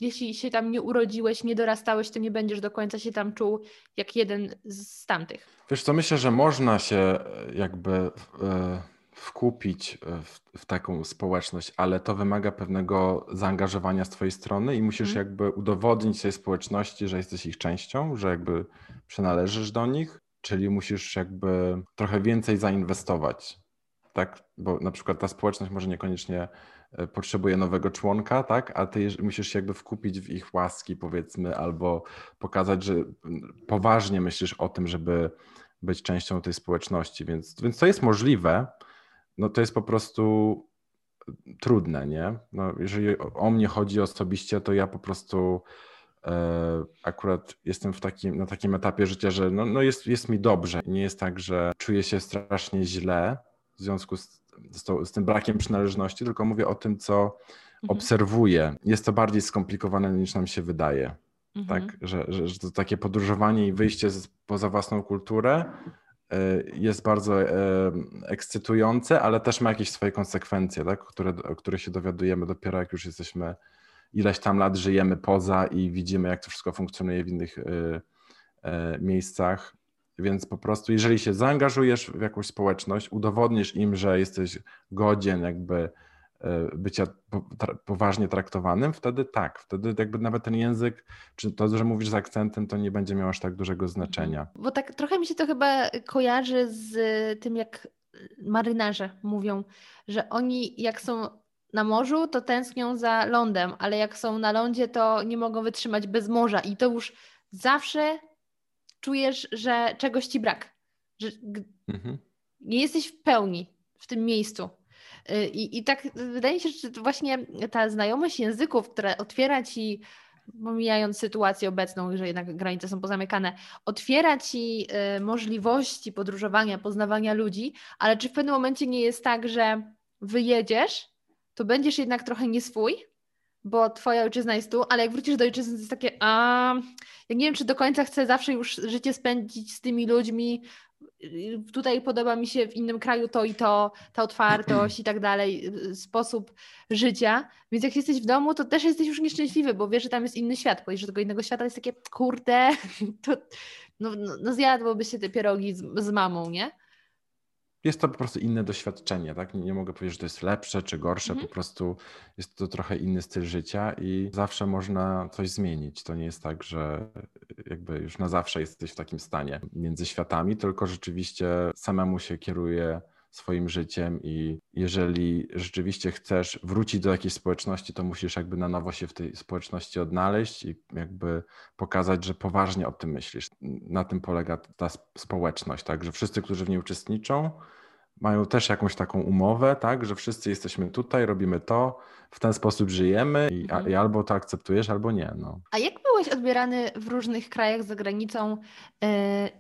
jeśli się tam nie urodziłeś, nie dorastałeś, to nie będziesz do końca się tam czuł jak jeden z tamtych. Wiesz co, myślę, że można się e, jakby... Wkupić e, w, w, taką społeczność, ale to wymaga pewnego zaangażowania z Twojej strony i musisz mm. jakby udowodnić tej społeczności, że jesteś ich częścią, że jakby przynależysz do nich, czyli musisz jakby trochę więcej zainwestować, tak? Bo na przykład ta społeczność może niekoniecznie e, potrzebuje nowego członka, tak? A ty musisz się jakby wkupić w ich łaski, powiedzmy, albo pokazać, że poważnie myślisz o tym, żeby być częścią tej społeczności, więc, więc to jest możliwe, no to jest po prostu trudne, nie? No, jeżeli o mnie chodzi osobiście, to ja po prostu e, akurat jestem w takim, na takim etapie życia, że no, no jest, jest mi dobrze. Nie jest tak, że czuję się strasznie źle w związku z, z, to, z tym brakiem przynależności, tylko mówię o tym, co mhm. obserwuję. Jest to bardziej skomplikowane niż nam się wydaje. Mhm. Tak, że, że, że to takie podróżowanie i wyjście z, poza własną kulturę jest bardzo e, ekscytujące, ale też ma jakieś swoje konsekwencje, tak? które, o których się dowiadujemy dopiero jak już jesteśmy ileś tam lat żyjemy poza i widzimy, jak to wszystko funkcjonuje w innych e, miejscach. Więc po prostu, jeżeli się zaangażujesz w jakąś społeczność, udowodnisz im, że jesteś godzien jakby E, bycia poważnie traktowanym, wtedy tak, wtedy jakby nawet ten język, czy to, że mówisz z akcentem, to nie będzie miało aż tak dużego znaczenia. Bo tak trochę mi się to chyba kojarzy z tym, jak marynarze mówią, że oni jak są na morzu, to tęsknią za lądem, ale jak są na lądzie, to nie mogą wytrzymać bez morza i to już zawsze czujesz, że czegoś ci brak, że mhm. nie jesteś w pełni w tym miejscu. Y, I, I tak wydaje mi się, że właśnie ta znajomość języków, która otwiera ci pomijając sytuację obecną, że jednak granice są pozamykane, otwiera ci y, możliwości podróżowania, poznawania ludzi, ale czy w pewnym momencie nie jest tak, że wyjedziesz, to będziesz jednak trochę nieswój, bo twoja ojczyzna jest tu, ale jak wrócisz do ojczyzny, to jest takie, a ja nie wiem, czy do końca chcę zawsze już życie spędzić z tymi ludźmi, tutaj podoba mi się w innym kraju to i to, ta otwartość i tak dalej, sposób życia. Więc jak jesteś w domu, to też jesteś już nieszczęśliwy, bo wiesz, że tam jest inny świat. Powiesz, że tego innego świata jest takie, kurde, to no, no, no zjadłoby się te pierogi z, z mamą, nie? Jest to po prostu inne doświadczenie, tak? Nie, nie mogę powiedzieć, że to jest lepsze czy gorsze, mhm. po prostu jest to trochę inny styl życia i zawsze można coś zmienić. To nie jest tak, że jakby już na zawsze jesteś w takim stanie między światami, tylko rzeczywiście samemu się kieruje swoim życiem i jeżeli rzeczywiście chcesz wrócić do jakiejś społeczności, to musisz jakby na nowo się w tej społeczności odnaleźć i jakby pokazać, że poważnie o tym myślisz. Na tym polega ta społeczność, tak, że wszyscy, którzy w niej uczestniczą, mają też jakąś taką umowę, tak, że wszyscy jesteśmy tutaj, robimy to, w ten sposób żyjemy i, mhm. i albo to akceptujesz, albo nie. No. A jak byłeś odbierany w różnych krajach za granicą yy,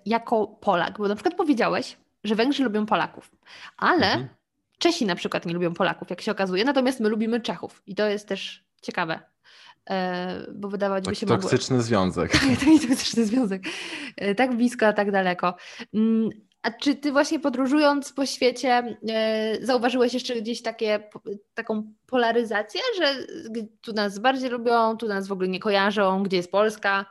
jako Polak? Bo na przykład powiedziałeś, że Węgrzy lubią Polaków, ale mhm. Czesi na przykład nie lubią Polaków, jak się okazuje, natomiast my lubimy Czechów i to jest też ciekawe. E, bo wydawać by się mogło... Toksyczny związek. Taki toksyczny związek. E, tak blisko, a tak daleko. Mm, a czy ty właśnie podróżując po świecie e, zauważyłeś jeszcze gdzieś takie, taką polaryzację, że tu nas bardziej lubią, tu nas w ogóle nie kojarzą, gdzie jest Polska?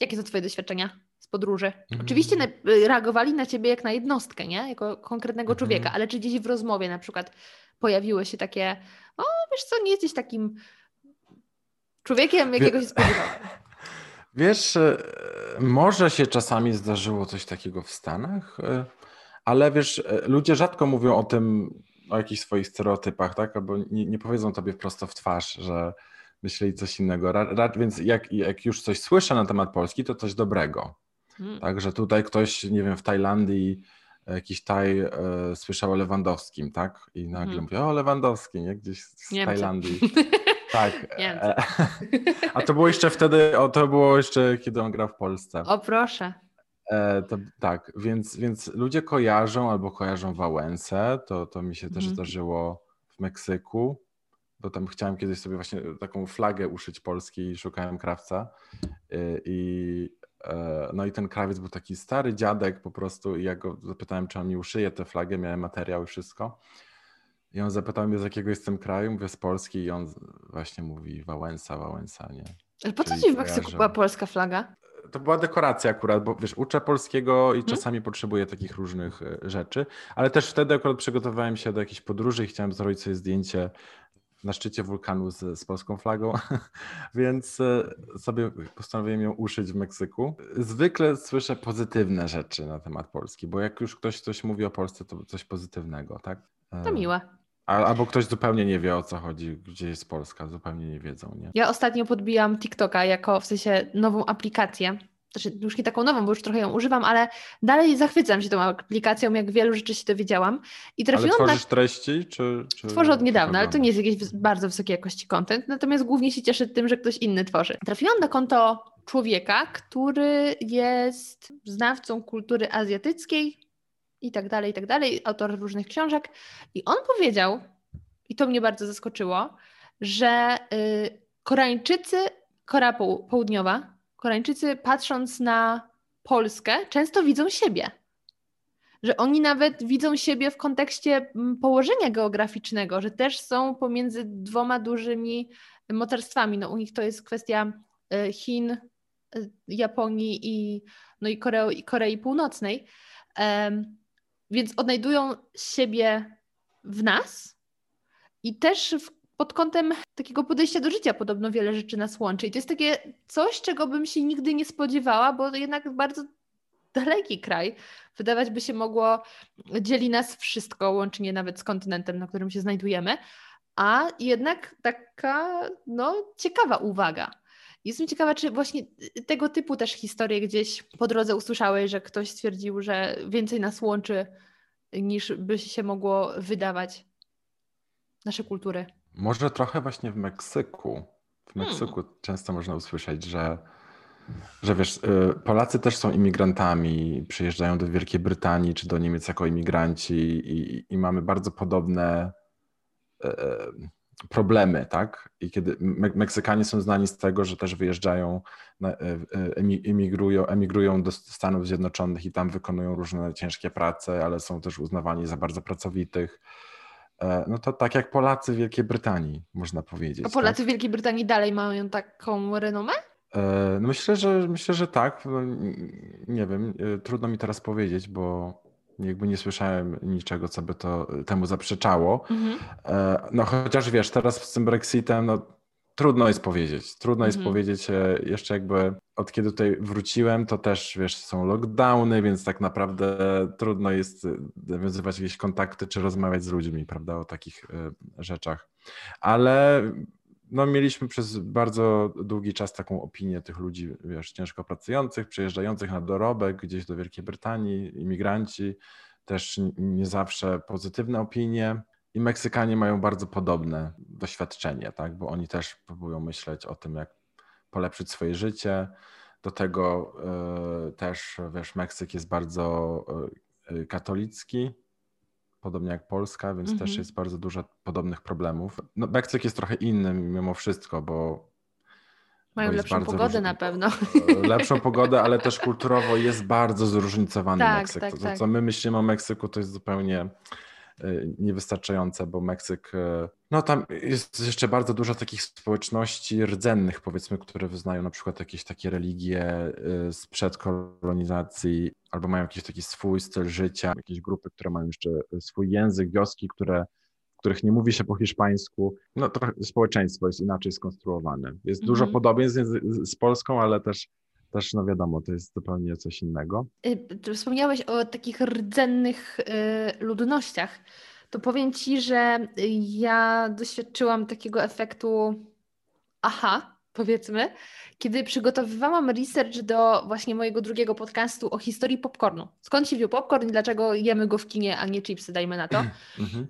Jakie są twoje doświadczenia? Z podróży. Mhm. Oczywiście na, reagowali na ciebie jak na jednostkę, nie? Jako konkretnego mhm. człowieka, ale czy gdzieś w rozmowie na przykład pojawiły się takie, o wiesz co, nie jesteś takim człowiekiem, jakiego się spodziewałem. Wiesz, e, może się czasami zdarzyło coś takiego w Stanach, e, ale wiesz, e, ludzie rzadko mówią o tym, o jakichś swoich stereotypach, tak? Albo nie, nie powiedzą tobie prosto w twarz, że myśleli coś innego. Więc jak, jak już coś słyszę na temat Polski, to coś dobrego. Hmm. Także tutaj ktoś, nie wiem, w Tajlandii jakiś Taj e, słyszał o Lewandowskim, tak? I nagle hmm. mówi, o Lewandowski, nie? Gdzieś z Niemcy. Tajlandii. Tak. E, a to było jeszcze wtedy, o, to było jeszcze, kiedy on grał w Polsce. O proszę. E, to, tak, więc, więc ludzie kojarzą albo kojarzą Wałęsę, to, to mi się też hmm. zdarzyło w Meksyku, bo tam chciałem kiedyś sobie właśnie taką flagę uszyć Polski i szukałem krawca e, i E, no i ten krawiec był taki stary dziadek po prostu i ja go zapytałem, czy on mi uszyje tę flagę, miałem materiał i wszystko. I on zapytał mnie, z jakiego jestem kraju, mówię z Polski i on właśnie mówi Wałęsa, Wałęsa, nie? Ale po co ci w Meksyku była polska flaga? To była dekoracja akurat, bo wiesz, uczę polskiego i hmm? czasami potrzebuję takich różnych e, rzeczy, ale też wtedy akurat przygotowałem się do jakiejś podróży i chciałem zrobić sobie zdjęcie na szczycie wulkanu z, z polską flagą, więc e, sobie postanowiłem ją uszyć w Meksyku. Zwykle słyszę pozytywne rzeczy na temat Polski, bo jak już ktoś coś mówi o Polsce, to coś pozytywnego, tak? E, to miłe. Albo ktoś zupełnie nie wie o co chodzi, gdzie jest Polska, zupełnie nie wiedzą. Nie? Ja ostatnio podbijam TikToka jako w sensie nową aplikację znaczy już nie taką nową, bo już trochę ją używam, ale dalej zachwycam się tą aplikacją, jak wielu rzeczy się dowiedziałam. I trafiłam ale tworzysz na... treści? Czy, czy... Tworzę od niedawna, ale to nie jest jakiś bardzo wysokiej jakości content, natomiast głównie się cieszę tym, że ktoś inny tworzy. Trafiłam na konto człowieka, który jest znawcą kultury azjatyckiej i tak dalej, i tak dalej, autor różnych książek i on powiedział, i to mnie bardzo zaskoczyło, że y, Koreańczycy, Korea Południowa, Koreańczycy patrząc na Polskę często widzą siebie. Że oni nawet widzą siebie w kontekście mm, położenia geograficznego, że też są pomiędzy dwoma dużymi mocarstwami. No, u nich to jest kwestia e, Chin, e, Japonii i, no i, Korei, Korei Północnej. Um, więc odnajdują siebie w nas i też w pod kątem takiego podejścia do życia podobno wiele rzeczy nas łączy. I to jest takie coś, czego bym się nigdy nie spodziewała, bo jednak bardzo daleki kraj. Wydawać by się mogło, dzieli nas wszystko, łącznie nawet z kontynentem, na którym się znajdujemy. A jednak taka no, ciekawa uwaga. Jestem ciekawa, czy właśnie tego typu też historie gdzieś po drodze usłyszałeś, że ktoś stwierdził, że więcej nas łączy niż by się mogło wydawać nasze kultury. Może trochę właśnie w Meksyku. W w Meksyku hmm. często można usłyszeć, że, że wiesz, y, Polacy też są imigrantami, przyjeżdżają do Wielkiej Brytanii czy do Niemiec jako imigranci i, i mamy bardzo podobne e, e, problemy, tak? I kiedy Meksykanie są znani z tego, że też wyjeżdżają, e, emigrują, emigrują do Stanów Zjednoczonych i tam wykonują różne ciężkie prace, ale są też uznawani za bardzo pracowitych. E, no to tak jak Polacy w Wielkiej Brytanii, można powiedzieć. A Polacy tak? w Wielkiej Brytanii dalej mają taką renomę? E, no myślę, że myślę, że tak. No, nie wiem, trudno mi teraz powiedzieć, bo jakby nie słyszałem niczego, co by to temu zaprzeczało. Mhm. E, no chociaż wiesz, teraz z tym Brexitem, no trudno jest powiedzieć. Trudno jest mhm. powiedzieć, e, jeszcze jakby od kiedy tutaj wróciłem, to też wiesz, są lockdowny, więc tak naprawdę trudno jest e, nawiązywać jakieś kontakty czy rozmawiać z ludźmi, prawda, o takich rzeczach. Ale no, mieliśmy przez bardzo długi czas taką opinię tych ludzi, wiesz, ciężko pracujących, przyjeżdżających na dorobek gdzieś do Wielkiej Brytanii, imigranci, też nie zawsze pozytywne opinie. I Meksykanie mają bardzo podobne doświadczenie, tak? bo oni też próbują myśleć o tym, jak polepszyć swoje życie. Do tego y, też, wiesz, Meksyk jest bardzo y, katolicki, podobnie jak Polska, więc też mhm. jest bardzo dużo podobnych problemów. No, Meksyk jest trochę inny mimo wszystko, bo. Mają bo lepszą pogodę na pewno. Lepszą pogodę, ale też kulturowo jest bardzo zróżnicowany tak, Meksyk. Tak, to, tak. co my myślimy o Meksyku, to jest zupełnie niewystarczające, bo Meksyk, y, no tam jest jeszcze bardzo dużo takich społeczności rdzennych, powiedzmy, które wyznają na przykład jakieś takie religie sprzed kolonizacji, albo mają jakiś taki swój styl życia, jakieś grupy, które mają jeszcze swój język, wioski, które których nie mówi się po hiszpańsku, no to społeczeństwo jest inaczej skonstruowane. Jest dużo mm -hmm. podobieństw z, z Polską, ale też też no wiadomo, to jest zupełnie coś innego. Y, wspomniałeś o takich rdzennych y, ludnościach. To powiem Ci, że ja doświadczyłam takiego efektu aha, powiedzmy, kiedy przygotowywałam research do właśnie mojego drugiego podcastu o historii popcornu. Skąd się wziął popcorn i dlaczego jemy go w kinie, a nie chipsy, dajmy na to. Mhm.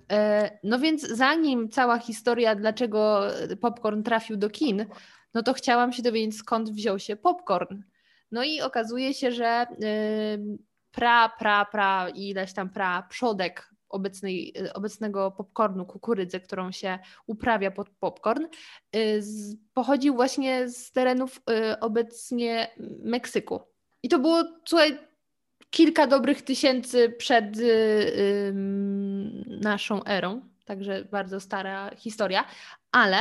No więc zanim cała historia, dlaczego popcorn trafił do kin, no to chciałam się dowiedzieć, skąd wziął się popcorn. No i okazuje się, że pra, pra, pra ileś tam pra przodek obecnej, obecnego popcornu, kukurydzy, którą się uprawia pod popcorn, y, pochodził właśnie z terenów y, obecnie Meksyku. I to było, słuchaj, kilka dobrych tysięcy przed y, naszą erą, także bardzo stara historia, ale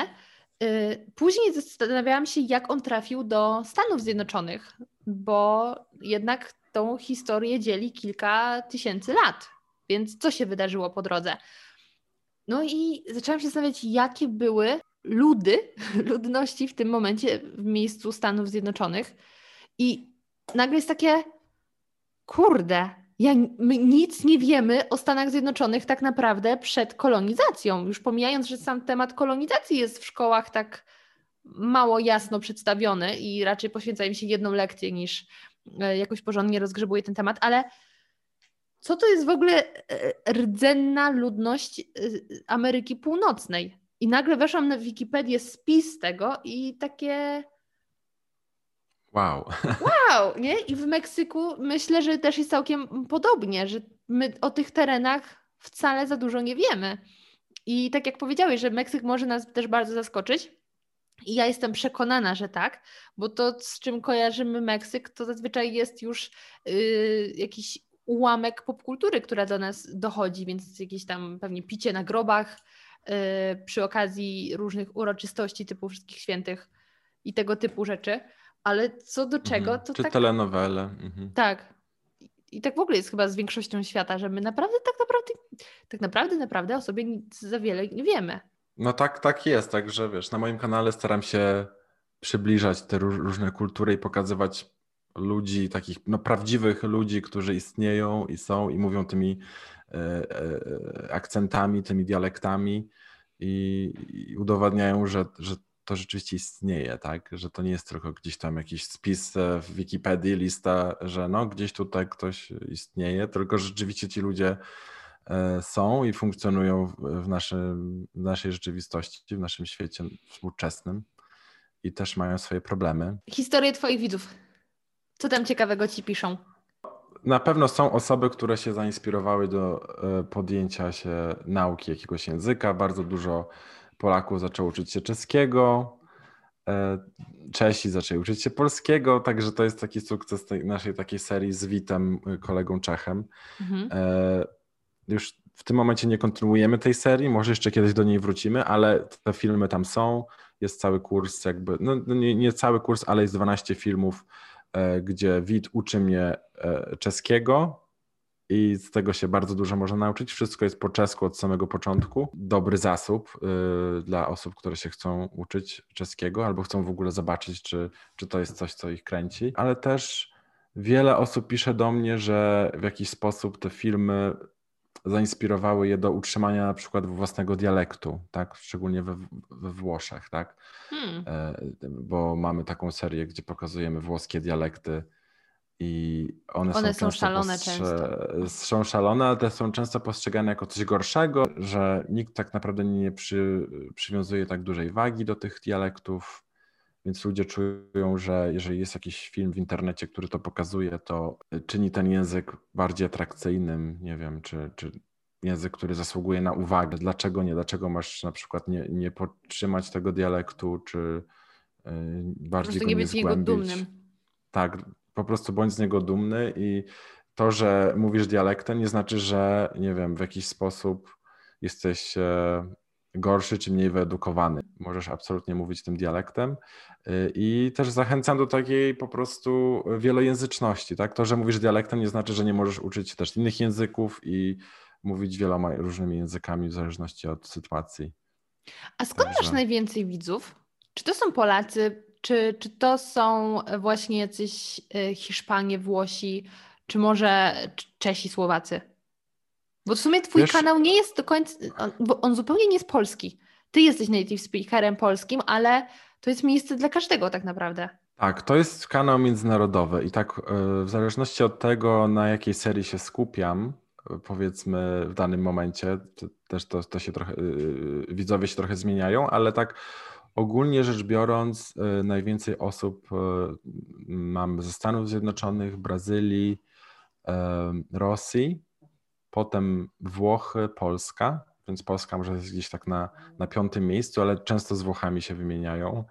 Później zastanawiałam się, jak on trafił do Stanów Zjednoczonych, bo jednak tą historię dzieli kilka tysięcy lat. Więc co się wydarzyło po drodze? No i zaczęłam się zastanawiać, jakie były ludy, ludności w tym momencie w miejscu Stanów Zjednoczonych. I nagle jest takie, kurde, ja, my nic nie wiemy o Stanach Zjednoczonych tak naprawdę przed kolonizacją. Już pomijając, że sam temat kolonizacji jest w szkołach tak mało jasno przedstawiony i raczej poświęca im się jedną lekcję niż e, jakoś porządnie rozgrzebuje ten temat, ale co to jest w ogóle e, rdzenna ludność e, Ameryki Północnej? I nagle weszłam na Wikipedię spis tego i takie Wow. Wow, nie? I w Meksyku myślę, że też jest całkiem podobnie, że my o tych terenach wcale za dużo nie wiemy. I tak jak powiedziałeś, że Meksyk może nas też bardzo zaskoczyć. I ja jestem przekonana, że tak, bo to, z czym kojarzymy Meksyk, to zazwyczaj jest już yy, jakiś ułamek popkultury, która do nas dochodzi, więc jakieś tam pewnie picie na grobach yy, przy okazji różnych uroczystości typu Wszystkich Świętych i tego typu rzeczy ale co do czego, mhm. to Czy tak... telenowele. Mhm. Tak. I tak w ogóle jest chyba z większością świata, że my naprawdę tak naprawdę, tak naprawdę, naprawdę o sobie nic za wiele nie wiemy. No tak, tak jest, także wiesz, na moim kanale staram się przybliżać te różne kultury i pokazywać ludzi, takich no, prawdziwych ludzi, którzy istnieją i są i mówią tymi e, e, akcentami, tymi dialektami i, i udowadniają, że, że to rzeczywiście istnieje, tak? Że to nie jest tylko gdzieś tam jakiś spis e, w Wikipedii, lista, że no gdzieś tutaj ktoś istnieje, tylko rzeczywiście ci ludzie e, są i funkcjonują w, naszym, w naszej rzeczywistości, w naszym świecie współczesnym. i też mają swoje problemy. Historie Twoich widzów. Co tam ciekawego Ci piszą? Na pewno są osoby, które się zainspirowały do e, podjęcia się nauki jakiegoś języka. Bardzo dużo Polaków zaczęło uczyć się czeskiego, e, Czesi zaczęli uczyć się polskiego, także to jest taki sukces tej naszej takiej serii z Witem, e, kolegą Czechem. Mhm. Już w tym momencie nie kontynuujemy tej serii, może jeszcze kiedyś do niej wrócimy, ale te filmy tam są. Jest cały kurs, jakby, no, no nie, nie cały kurs, ale jest 12 filmów E, gdzie Wit uczy mnie e, czeskiego i z tego się bardzo dużo można nauczyć. Wszystko jest po czesku od samego początku. Dobry zasób e, dla osób, które się chcą uczyć czeskiego albo chcą w ogóle zobaczyć, czy, czy to jest coś, co ich kręci. Ale też wiele osób pisze do mnie, że w jakiś sposób te filmy zainspirowały je do utrzymania na przykład własnego dialektu, tak? szczególnie we, we Włoszech, tak? Hmm. E, bo mamy taką serię, gdzie pokazujemy włoskie dialekty i one, one są, są szalone często. Są szalone, ale te są często postrzegane jako coś gorszego, że nikt tak naprawdę nie przy, przywiązuje tak dużej wagi do tych dialektów. Więc ludzie czują, że jeżeli jest jakiś film w internecie, który to pokazuje, to czyni ten język bardziej atrakcyjnym. Nie wiem, czy, czy język, który zasługuje na uwagę. Dlaczego nie? Dlaczego masz na przykład nie, nie podtrzymać tego dialektu, czy yy, bardziej go nie, być niego dumnym. Tak, po prostu bądź z niego dumny i to, że mówisz dialektem nie znaczy, że nie wiem, w jakiś sposób jesteś e, gorszy czy mniej wyedukowany. Możesz absolutnie mówić tym dialektem y, i też zachęcam do takiej po prostu wielojęzyczności. Tak? To, że mówisz dialektem nie znaczy, że nie możesz uczyć też innych języków i mówić wieloma różnymi językami w zależności od sytuacji. A skąd Także... masz najwięcej widzów? Czy to są Polacy, czy, czy to są właśnie jacyś y, Hiszpanie, Włosi, czy może Czesi, Słowacy? Bo w sumie twój Wiesz, kanał nie jest do końca, bo on zupełnie nie jest polski. Ty jesteś native speakerem polskim, ale to jest miejsce dla każdego tak naprawdę. Tak, to jest kanał międzynarodowy i tak e, w zależności od tego, na jakiej serii się skupiam, e, powiedzmy w danym momencie, też to, to się trochę, e, widzowie się trochę zmieniają, ale tak ogólnie rzecz biorąc, najwięcej osób mam ze Stanów Zjednoczonych, Brazylii, Rosji, potem Włochy, Polska, więc Polska może jest gdzieś tak na, na piątym miejscu, ale często z Włochami się wymieniają,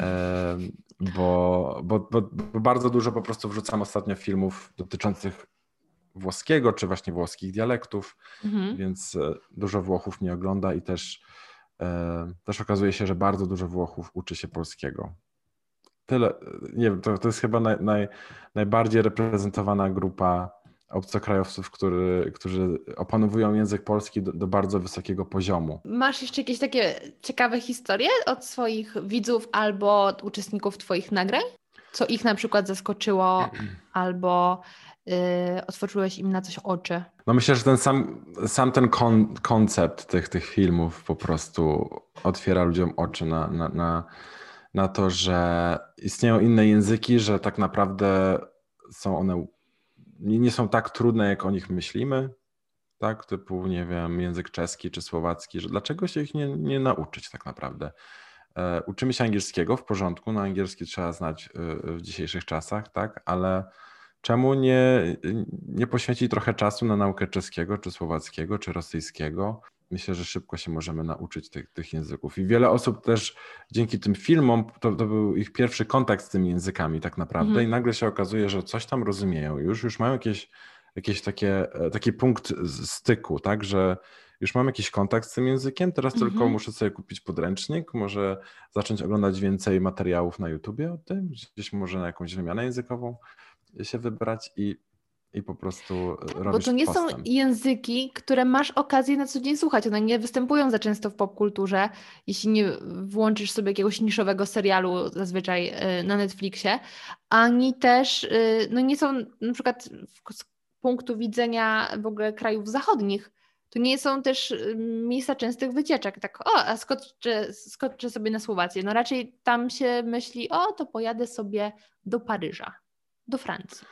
e, bo, bo, bo, bo, bardzo dużo po prostu wrzucam ostatnio filmów dotyczących włoskiego, czy właśnie włoskich dialektów, mhm. więc e, dużo Włochów mnie ogląda i też, e, też okazuje się, że bardzo dużo Włochów uczy się polskiego. Tyle, nie wiem, to, to jest chyba naj, naj, najbardziej reprezentowana grupa obcokrajowców, który, którzy opanowują język polski do, do, bardzo wysokiego poziomu. Masz jeszcze jakieś takie ciekawe historie od swoich widzów albo uczestników Twoich nagrań? Co ich na przykład zaskoczyło albo otworzyłeś im na coś oczy? No myślę, że ten sam, sam ten kon, koncept tych, tych filmów po prostu otwiera ludziom oczy na, na, na, na to, że istnieją inne języki, że tak naprawdę są one nie, nie są tak trudne, jak o nich myślimy, tak, typu, nie wiem, język czeski czy słowacki, że dlaczego się ich nie, nie nauczyć tak naprawdę. E, uczymy się angielskiego w porządku, no angielski trzeba znać e, w dzisiejszych czasach, tak, ale czemu nie, nie poświęcić trochę czasu na naukę czeskiego, czy słowackiego, czy rosyjskiego, myślę, że szybko się możemy nauczyć tych, tych języków. I wiele osób też dzięki tym filmom, to, to był ich pierwszy kontakt z tymi językami tak naprawdę mhm. i nagle się okazuje, że coś tam rozumieją już, już mają jakieś, jakieś takie, e, taki punkt styku, tak, że już mam jakiś kontakt z tym językiem, teraz mhm. tylko muszę sobie kupić podręcznik, może zacząć oglądać więcej materiałów na YouTubie o tym, gdzieś może na jakąś wymianę językową się wybrać i i po prostu e, robisz Bo to nie postęp. są języki, które masz okazję na co dzień słuchać. One nie występują za często w popkulturze, jeśli nie włączysz sobie jakiegoś niszowego serialu zazwyczaj e, na Netflixie, ani też e, no nie są na przykład z punktu widzenia w ogóle krajów zachodnich, to nie są też miejsca częstych wycieczek. Tak, o, a skoczę, skoczę sobie na Słowację. No raczej tam się myśli, o, to pojadę sobie do Paryża, do Francji.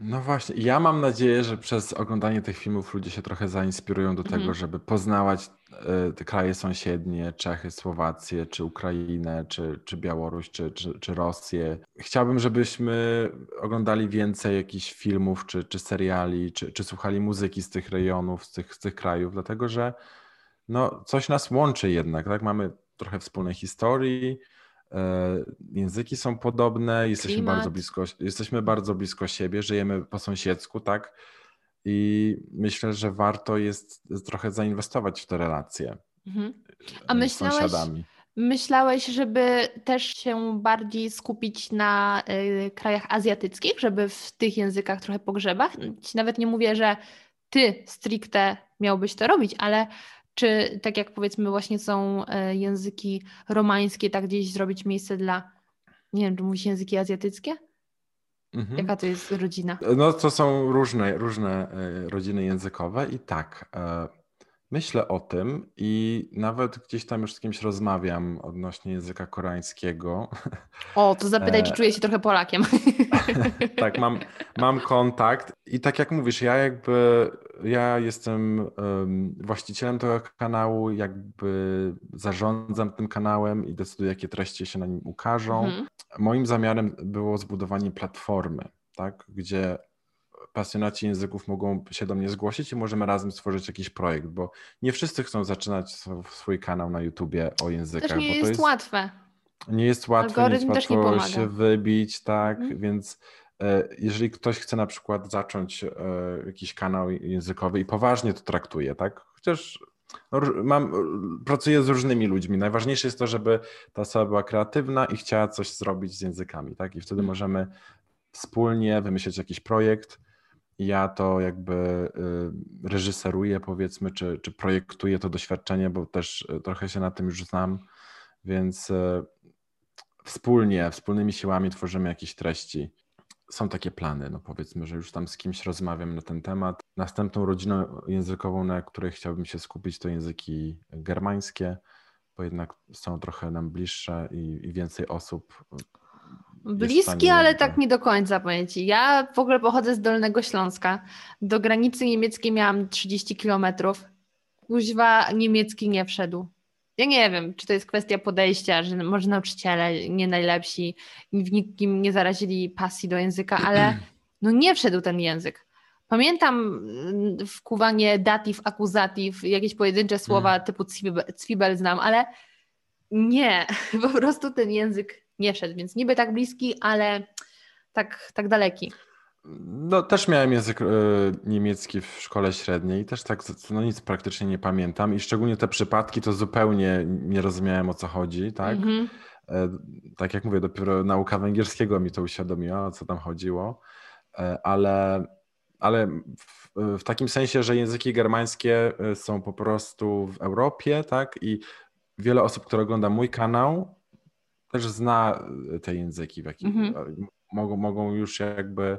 No właśnie, ja mam nadzieję, że przez oglądanie tych filmów ludzie się trochę zainspirują do tego, Mhm. żeby poznawać e, te kraje sąsiednie, Czechy, Słowację, czy Ukrainę, czy, czy Białoruś, czy, czy, czy Rosję. Chciałbym, żebyśmy oglądali więcej jakichś filmów, czy, czy seriali, czy, czy słuchali muzyki z tych rejonów, z tych, z tych krajów, dlatego że no, coś nas łączy jednak, tak? Mamy trochę wspólnej historii, języki są podobne, jesteśmy Klimat. bardzo blisko, jesteśmy bardzo blisko siebie, żyjemy po sąsiedzku, tak? I myślę, że warto jest trochę zainwestować w te relacje Mhm. e, A z myślałeś, sąsiadami. myślałeś, żeby też się bardziej skupić na y, krajach azjatyckich, żeby w tych językach trochę pogrzebać? Nawet nie mówię, że ty stricte miałbyś to robić, ale czy tak jak powiedzmy właśnie są y, języki romańskie, tak gdzieś zrobić miejsce dla, nie wiem, czy mówisz języki azjatyckie? Mhm. Jaka to jest rodzina? No to są różne, różne e, rodziny językowe i tak, e, myślę o tym i nawet gdzieś tam już z kimś rozmawiam odnośnie języka koreańskiego. O, to zapytaj, czy E, czuję się trochę Polakiem. Tak, mam, mam kontakt i tak jak mówisz, ja jakby, ja jestem em, właścicielem tego kanału, jakby zarządzam tym kanałem i decyduję, jakie treści się na nim ukażą. Mhm. Moim zamiarem było zbudowanie platformy, tak, gdzie pasjonaci języków mogą się do mnie zgłosić i możemy razem stworzyć jakiś projekt, bo nie wszyscy chcą zaczynać sw- swój kanał na YouTubie o językach, Też nie jest, jest łatwe. nie jest nie jest Algorytm nie łatwo pomaga. się wybić, tak, Mhm. więc jeżeli ktoś chce na przykład zacząć e, jakiś kanał językowy i poważnie to traktuje, tak, chociaż no, mam, pracuję z różnymi ludźmi, najważniejsze jest to, żeby ta osoba była kreatywna i chciała coś zrobić z językami, tak, i wtedy Mhm. możemy wspólnie wymyślić jakiś projekt, ja to jakby y, reżyseruję, powiedzmy, czy, czy projektuję to doświadczenie, bo też y, trochę się na tym już znam, więc y, wspólnie, wspólnymi siłami tworzymy jakieś treści. Są takie plany, no powiedzmy, że już tam z kimś rozmawiam na ten temat. Następną rodziną językową, na której chciałbym się skupić, to języki germańskie, bo jednak są trochę nam bliższe i, i więcej osób. jest w Bliski, stanie ale tak nie do końca, powiem Ci. Ja w ogóle pochodzę z Dolnego Śląska. Do granicy niemieckiej miałam 30 kilometrów. Kuźwa niemiecki nie wszedł. Ja nie wiem, czy to jest kwestia podejścia, że może nauczyciele nie najlepsi, w nikim nie zarazili pasji do języka, ale no nie wszedł ten język. Pamiętam mm, wkuwanie datyw, akuzatyw, jakieś pojedyncze słowa typu cwibel, cwibel znam, ale nie, po prostu ten język nie wszedł, więc niby tak bliski, ale tak, tak daleki. No, też miałem język e, niemiecki w szkole średniej i też tak, no nic praktycznie nie pamiętam i szczególnie te przypadki to zupełnie nie rozumiałem o co chodzi, tak? Mhm. E, Tak jak mówię, dopiero nauka węgierskiego mi to uświadomiła, o co tam chodziło, E, ale, ale w, w takim sensie, że języki germańskie są po prostu w Europie, tak? I wiele osób, które ogląda mój kanał, też zna te języki, w jakim Mhm. mogą, mogą już jakby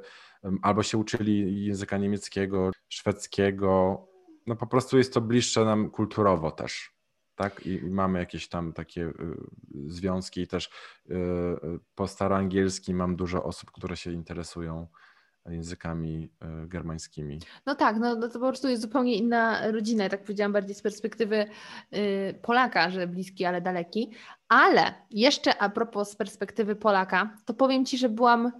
albo się uczyli języka niemieckiego, szwedzkiego. No po prostu jest to bliższe nam kulturowo też. Tak? I, mamy jakieś tam takie y, związki i też y, y, po staroangielskim mam dużo osób, które się interesują językami y, germańskimi. No tak, no, no to po prostu jest zupełnie inna rodzina. Tak powiedziałam bardziej z perspektywy y, Polaka, że bliski, ale daleki. Ale jeszcze a propos z perspektywy Polaka, to powiem Ci, że byłam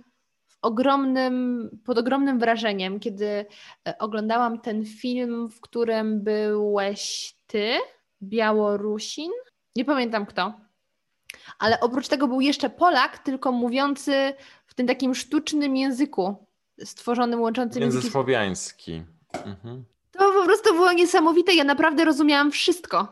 ogromnym, pod ogromnym wrażeniem, kiedy e, oglądałam ten film, w którym byłeś Ty, Białorusin, nie pamiętam kto. Ale oprócz tego był jeszcze Polak, tylko mówiący w tym takim sztucznym języku, stworzonym, łączącym Międzysłowiański. Mhm. to po prostu było niesamowite. Ja naprawdę rozumiałam wszystko.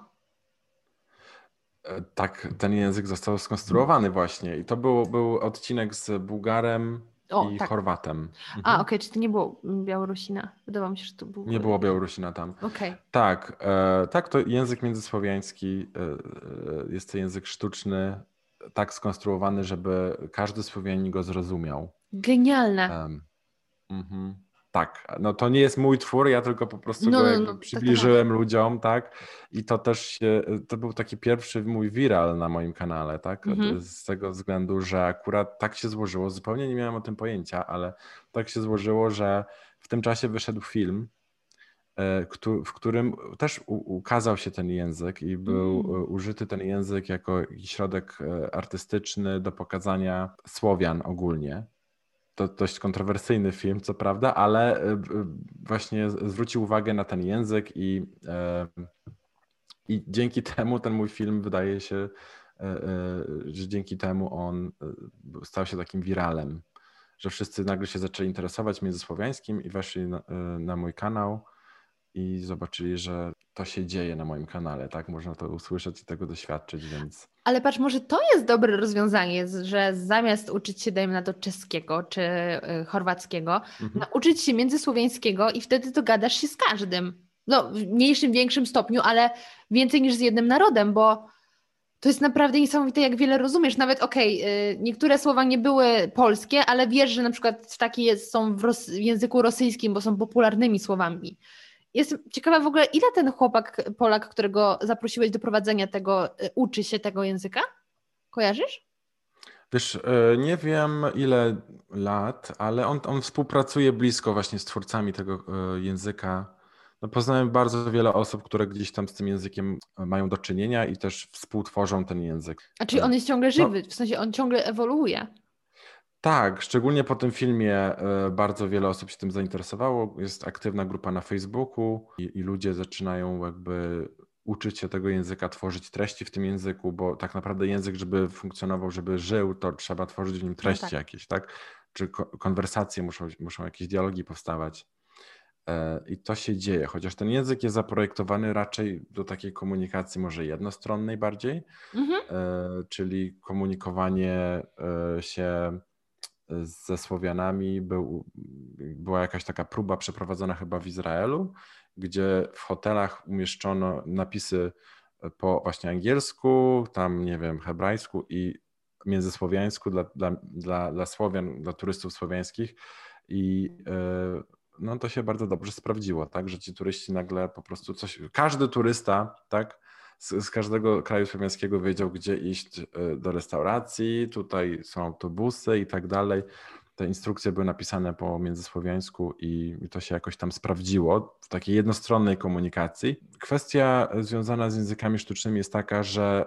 E, Tak, ten język został skonstruowany właśnie i to był, był odcinek z Bułgarem O, i tak. Chorwatem. A, Mhm. okej, czy to nie było Białorusina? Wydawało mi się, że to był. Nie było Białorusina tam. Okej. Tak, e, tak, to język międzysłowiański e, e, jest to język sztuczny, tak skonstruowany, żeby każdy Słowianin go zrozumiał. Genialne. Em, mhm. Tak, no to nie jest mój twór, ja tylko po prostu no, go no, no, tak, przybliżyłem tak, ludziom, tak? I to też się, to był taki pierwszy mój viral na moim kanale, tak? Mhm. Z tego względu, że akurat tak się złożyło, zupełnie nie miałem o tym pojęcia, ale tak się złożyło, że w tym czasie wyszedł film, e, w którym też ukazał się ten język i był mm. użyty ten język jako środek e, artystyczny do pokazania Słowian ogólnie to dość kontrowersyjny film, co prawda, ale e, właśnie zwrócił uwagę na ten język i, e, i dzięki temu ten mój film wydaje się, e, że dzięki temu on stał się takim wiralem, że wszyscy nagle się zaczęli interesować międzysłowiańskim i weszli na, na mój kanał i zobaczyli, że to się dzieje na moim kanale, tak? Można to usłyszeć i tego doświadczyć, więc. Ale patrz, może to jest dobre rozwiązanie, że zamiast uczyć się, dajmy na to, czeskiego czy y, chorwackiego, mhm. nauczyć się międzysłowiańskiego i wtedy to gadasz się z każdym. No, w mniejszym, większym stopniu, ale więcej niż z jednym narodem, bo to jest naprawdę niesamowite, jak wiele rozumiesz. Nawet okej, okay, niektóre słowa nie były polskie, ale wiesz, że na przykład takie są w, w języku rosyjskim, bo są popularnymi słowami. Jestem ciekawa w ogóle, ile ten chłopak, Polak, którego zaprosiłeś do prowadzenia tego, y, uczy się tego języka? Kojarzysz? Wiesz, y, nie wiem ile lat, ale on, on współpracuje blisko właśnie z twórcami tego y, języka. No, poznałem bardzo wiele osób, które gdzieś tam z tym językiem mają do czynienia i też współtworzą ten język. A czyli on jest ciągle no. żywy, no, w sensie on ciągle ewoluuje. Tak, szczególnie po tym filmie e, bardzo wiele osób się tym zainteresowało. Jest aktywna grupa na Facebooku i, i ludzie zaczynają jakby uczyć się tego języka, tworzyć treści w tym języku, bo tak naprawdę język, żeby funkcjonował, żeby żył, to trzeba tworzyć w nim no treści no tak. jakieś, tak? Czy konwersacje, muszą, muszą jakieś dialogi powstawać. E, I to się dzieje, chociaż ten język jest zaprojektowany raczej do takiej komunikacji może jednostronnej bardziej, mhm. E, czyli komunikowanie się ze Słowianami był, była jakaś taka próba przeprowadzona chyba w Izraelu, gdzie w hotelach umieszczono napisy po właśnie angielsku, tam nie wiem, hebrajsku i międzysłowiańsku dla, dla, dla, dla Słowian, dla turystów słowiańskich. I e, no to się bardzo dobrze sprawdziło, tak, że ci turyści nagle po prostu coś, każdy turysta, tak, z, z, każdego kraju słowiańskiego wiedział, gdzie iść e, do restauracji, tutaj są autobusy i tak dalej. Te instrukcje były napisane po międzysłowiańsku i to się jakoś tam sprawdziło w takiej jednostronnej komunikacji. Kwestia związana z językami sztucznymi jest taka, że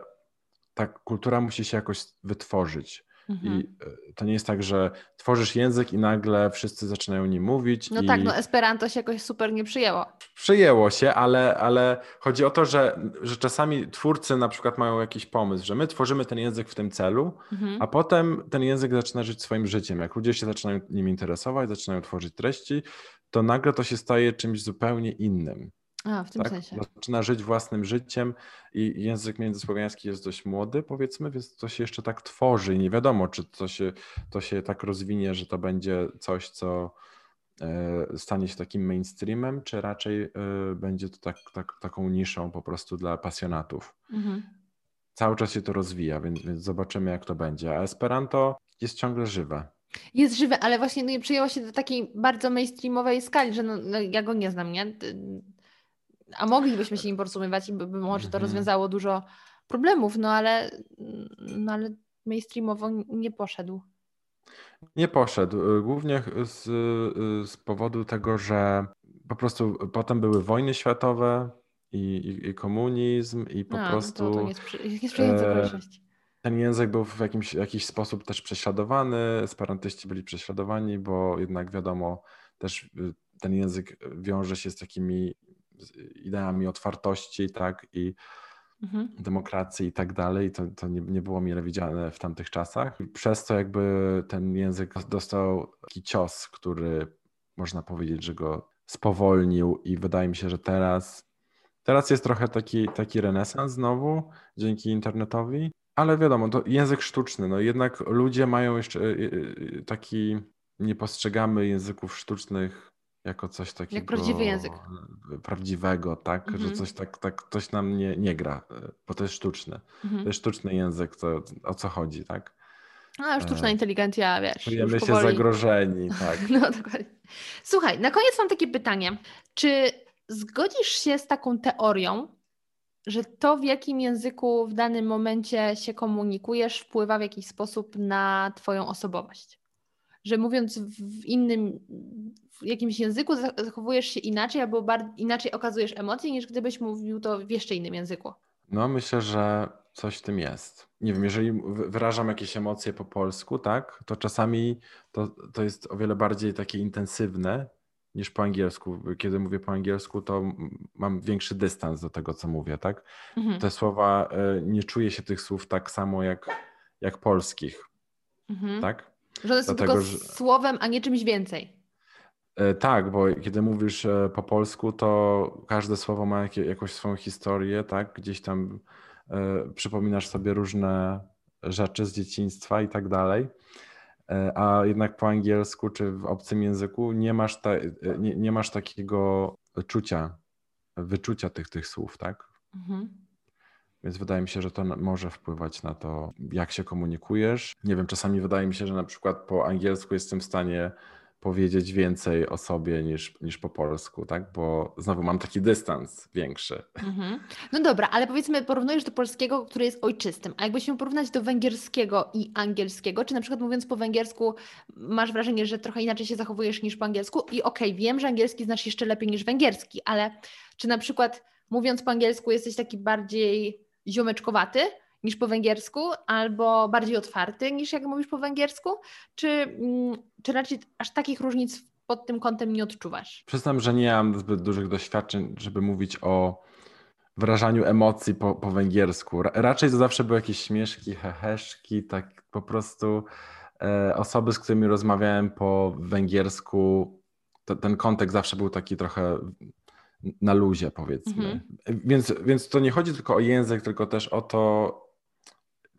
ta kultura musi się jakoś wytworzyć. Mhm. I e, to nie jest tak, że tworzysz język i nagle wszyscy zaczynają nim mówić. No i... tak, no Esperanto się jakoś super nie przyjęło. Przyjęło się, ale, ale chodzi o to, że, że czasami twórcy na przykład mają jakiś pomysł, że my tworzymy ten język w tym celu, mhm. a potem ten język zaczyna żyć swoim życiem. Jak ludzie się zaczynają nim interesować, zaczynają tworzyć treści, to nagle to się staje czymś zupełnie innym. A, w tym tak? sensie. Zaczyna żyć własnym życiem i język międzysłowiański jest dość młody, powiedzmy, więc to się jeszcze tak tworzy i nie wiadomo, czy to się, to się tak rozwinie, że to będzie coś, co e, stanie się takim mainstreamem, czy raczej e, będzie to tak, tak, taką niszą po prostu dla pasjonatów. Mhm. Cały czas się to rozwija, więc, więc zobaczymy, jak to będzie. A Esperanto jest ciągle żywe. Jest żywe, ale właśnie no, przyjęło się do takiej bardzo mainstreamowej skali, że no, no, ja go nie znam, nie? A moglibyśmy się nim porozumiewać i by, by może to mhm. rozwiązało dużo problemów, no ale, no ale mainstreamowo nie poszedł. Nie poszedł. Głównie z, z powodu tego, że po prostu potem były wojny światowe i, i, i komunizm i po a, prostu... No to, to nie, e, Ten język był w jakimś, jakiś sposób też prześladowany, esperantyści byli prześladowani, bo jednak wiadomo, też y, ten język wiąże się z takimi ideami otwartości, tak, i mhm. demokracji i tak dalej. To, to nie, nie było mile widziane w tamtych czasach. Przez to jakby ten język dostał taki cios, który można powiedzieć, że go spowolnił i wydaje mi się, że teraz Teraz jest trochę taki, taki renesans znowu dzięki internetowi, ale wiadomo, to język sztuczny, no jednak ludzie mają jeszcze y, y, y, taki, nie postrzegamy języków sztucznych jako coś takiego. Jak prawdziwy język. Prawdziwego, tak? Mhm. Że coś tak, tak coś nam nie, nie gra, bo to jest sztuczne. Mhm. To jest sztuczny język, to o co chodzi, tak? A, sztuczna e, inteligencja, wiesz. Czujemy się powoli... zagrożeni, tak. No dokładnie. Słuchaj, na koniec mam takie pytanie. Czy zgodzisz się z taką teorią, że to, w jakim języku w danym momencie się komunikujesz, wpływa w jakiś sposób na Twoją osobowość? Że mówiąc w innym, w jakimś języku zachowujesz się inaczej albo inaczej okazujesz emocje, niż gdybyś mówił to w jeszcze innym języku. No, myślę, że coś w tym jest. Nie wiem, jeżeli wyrażam jakieś emocje po polsku, tak, to czasami to, to jest o wiele bardziej takie intensywne niż po angielsku. Kiedy mówię po angielsku, to mam większy dystans do tego, co mówię, tak? Mhm. Te słowa, e, nie czuję się tych słów tak samo jak, jak polskich, mhm. tak? Że one są Dlatego, tylko że... słowem, a nie czymś więcej. E, tak, bo kiedy mówisz e, po polsku, to każde słowo ma jakąś swoją historię, tak? Gdzieś tam przypominasz sobie różne rzeczy z dzieciństwa i tak dalej. A jednak po angielsku czy w obcym języku nie masz, ta, nie, nie masz takiego czucia, wyczucia tych, tych słów, tak? Mhm. Więc wydaje mi się, że to może wpływać na to, jak się komunikujesz. Nie wiem, czasami wydaje mi się, że na przykład po angielsku jestem w stanie powiedzieć więcej o sobie niż, niż po polsku, tak? Bo znowu mam taki dystans większy. Mhm. No dobra, ale powiedzmy, porównujesz do polskiego, który jest ojczystym, a jakbyśmy porównać do węgierskiego i angielskiego, czy na przykład mówiąc po węgiersku masz wrażenie, że trochę inaczej się zachowujesz niż po angielsku i okej, okay, wiem, że angielski znasz jeszcze lepiej niż węgierski, ale czy na przykład mówiąc po angielsku jesteś taki bardziej ziomeczkowaty, niż po węgiersku, albo bardziej otwarty niż jak mówisz po węgiersku, czy, mm, czy raczej aż takich różnic pod tym kątem nie odczuwasz? Przyznam, że nie mam zbyt dużych doświadczeń, żeby mówić o wyrażaniu emocji po, po węgiersku. Raczej to zawsze były jakieś śmieszki, heheszki, tak po prostu e, osoby, z którymi rozmawiałem po węgiersku, to, ten kontekst zawsze był taki trochę na luzie, powiedzmy. Mhm. Więc, więc to nie chodzi tylko o język, tylko też o to,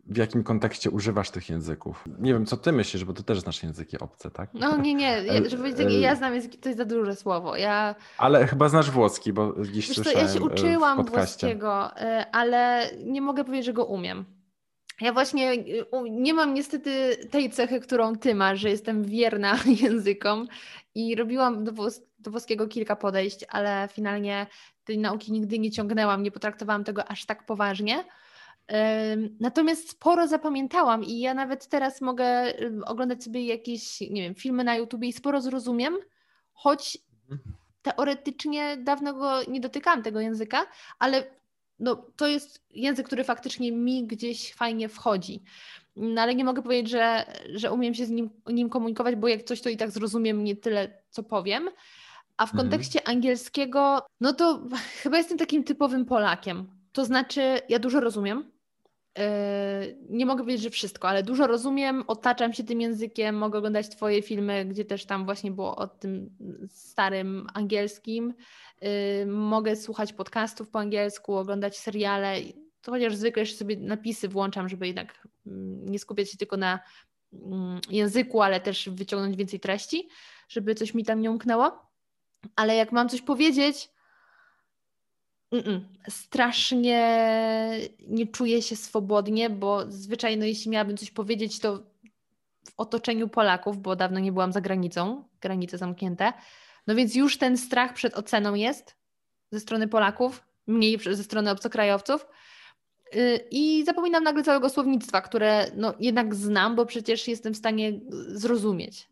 w jakim kontekście używasz tych języków. Nie wiem, co ty myślisz, bo ty też znasz języki obce, tak? No nie, nie, ja, żeby powiedzieć, ja znam języki, to jest za duże słowo. Ja... Ale chyba znasz włoski, bo gdzieś Wiesz słyszałem Ja się uczyłam włoskiego, e, ale nie mogę powiedzieć, że go umiem. Ja właśnie nie mam niestety tej cechy, którą ty masz, że jestem wierna językom i robiłam do, włos do włoskiego kilka podejść, ale finalnie tej nauki nigdy nie ciągnęłam, nie potraktowałam tego aż tak poważnie. Natomiast sporo zapamiętałam i ja nawet teraz mogę oglądać sobie jakieś, nie wiem, filmy na YouTube i sporo zrozumiem, choć mhm. teoretycznie dawno go nie dotykałam tego języka, ale no, to jest język, który faktycznie mi gdzieś fajnie wchodzi. No, ale nie mogę powiedzieć, że, że umiem się z nim, nim komunikować, bo jak coś, to i tak zrozumiem nie tyle, co powiem. A w mhm. kontekście angielskiego, no to chyba jestem takim typowym Polakiem. To znaczy, ja dużo rozumiem, nie mogę powiedzieć, że wszystko, ale dużo rozumiem, otaczam się tym językiem, mogę oglądać Twoje filmy, gdzie też tam właśnie było o tym starym angielskim. E, mogę słuchać podcastów po angielsku, oglądać seriale. To chociaż zwykle jeszcze sobie napisy włączam, żeby jednak mm, nie skupiać się tylko na mm, języku, ale też wyciągnąć więcej treści, żeby coś mi tam nie umknęło. Ale jak mam coś powiedzieć, Mm-mm. Strasznie nie czuję się swobodnie, bo zwyczajnie, no, jeśli miałabym coś powiedzieć, to w otoczeniu Polaków, bo dawno nie byłam za granicą, granice zamknięte. No więc już ten strach przed oceną jest ze strony Polaków, mniej ze strony obcokrajowców. Y, I zapominam nagle całego słownictwa, które no jednak znam, bo przecież jestem w stanie zrozumieć,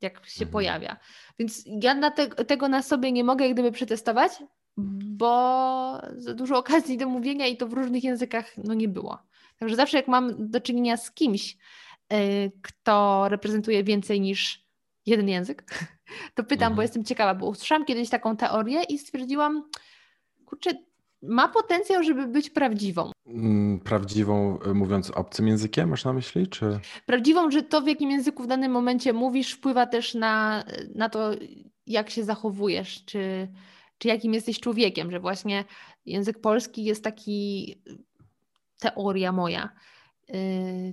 jak się mhm. pojawia. Więc ja te, tego na sobie nie mogę jak gdyby przetestować, bo za dużo okazji do mówienia i to w różnych językach no nie było. Także zawsze jak mam do czynienia z kimś, yy, kto reprezentuje więcej niż jeden język, to pytam, mhm. bo jestem ciekawa, bo usłyszałam kiedyś taką teorię i stwierdziłam, kurczę, ma potencjał, żeby być prawdziwą. Mm, prawdziwą, y, mówiąc obcym językiem, masz na myśli? Czy... Prawdziwą, że to w jakim języku w danym momencie mówisz, wpływa też na, na to, jak się zachowujesz, czy, czy jakim jesteś człowiekiem, że właśnie język polski jest taki, teoria moja, yy,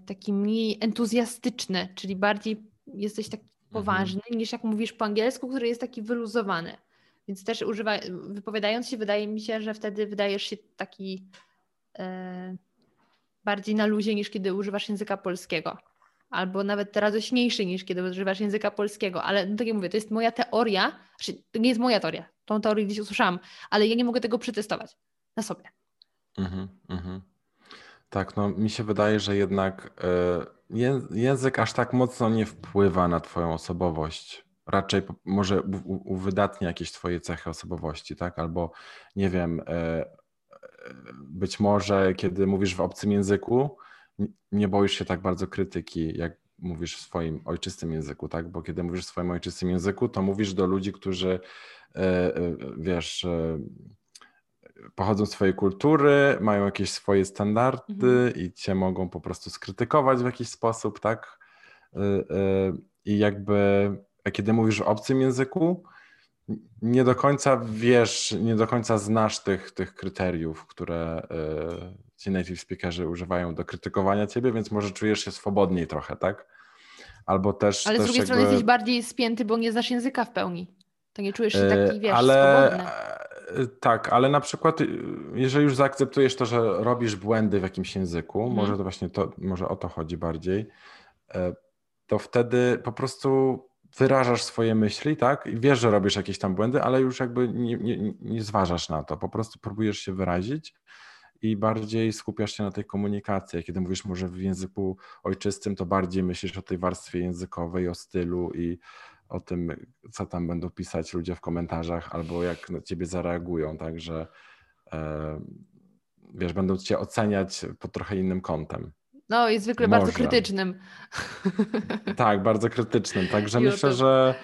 taki mniej entuzjastyczny, czyli bardziej jesteś taki mhm. poważny niż jak mówisz po angielsku, który jest taki wyluzowany. Więc też używa, wypowiadając się, wydaje mi się, że wtedy wydajesz się taki yy, bardziej na luzie niż kiedy używasz języka polskiego. albo nawet radośniejszy niż kiedy używasz języka polskiego, ale no tak jak mówię, to jest moja teoria, znaczy to nie jest moja teoria, tą teorię gdzieś usłyszałam, ale ja nie mogę tego przetestować na sobie. Mhm, mhm. Tak, no mi się wydaje, że jednak y, język aż tak mocno nie wpływa na twoją osobowość. Raczej może uwydatnia jakieś twoje cechy osobowości, tak? Albo nie wiem, y, być może kiedy mówisz w obcym języku, nie boisz się tak bardzo krytyki, jak mówisz w swoim ojczystym języku, tak? Bo kiedy mówisz w swoim ojczystym języku, to mówisz do ludzi, którzy e, e, wiesz, e, pochodzą z swojej kultury, mają jakieś swoje standardy mhm. i cię mogą po prostu skrytykować w jakiś sposób, tak? I jakby, a kiedy mówisz w obcym języku, nie do końca wiesz, nie do końca znasz tych, tych kryteriów, które ci native speakerzy używają do krytykowania ciebie, więc może czujesz się swobodniej trochę, tak? Albo też. Ale też z drugiej jakby... strony jesteś bardziej spięty, bo nie znasz języka w pełni. To nie czujesz się taki, wiesz, ale... swobodny. E, tak, ale na przykład, y, jeżeli już zaakceptujesz to, że robisz błędy w jakimś języku, hmm. może to właśnie to, może o to chodzi bardziej, e, to wtedy po prostu wyrażasz swoje myśli, tak? I wiesz, że robisz jakieś tam błędy, ale już jakby nie, nie, nie zważasz na to. Po prostu próbujesz się wyrazić i bardziej skupiasz się na tej komunikacji. Kiedy mówisz może w języku ojczystym, to bardziej myślisz o tej warstwie językowej, o stylu i o tym, co tam będą pisać ludzie w komentarzach, albo jak na ciebie zareagują, także e, wiesz, będą cię oceniać pod trochę innym kątem. No i zwykle Może. bardzo krytycznym. Tak, bardzo krytycznym. Także myślę, że,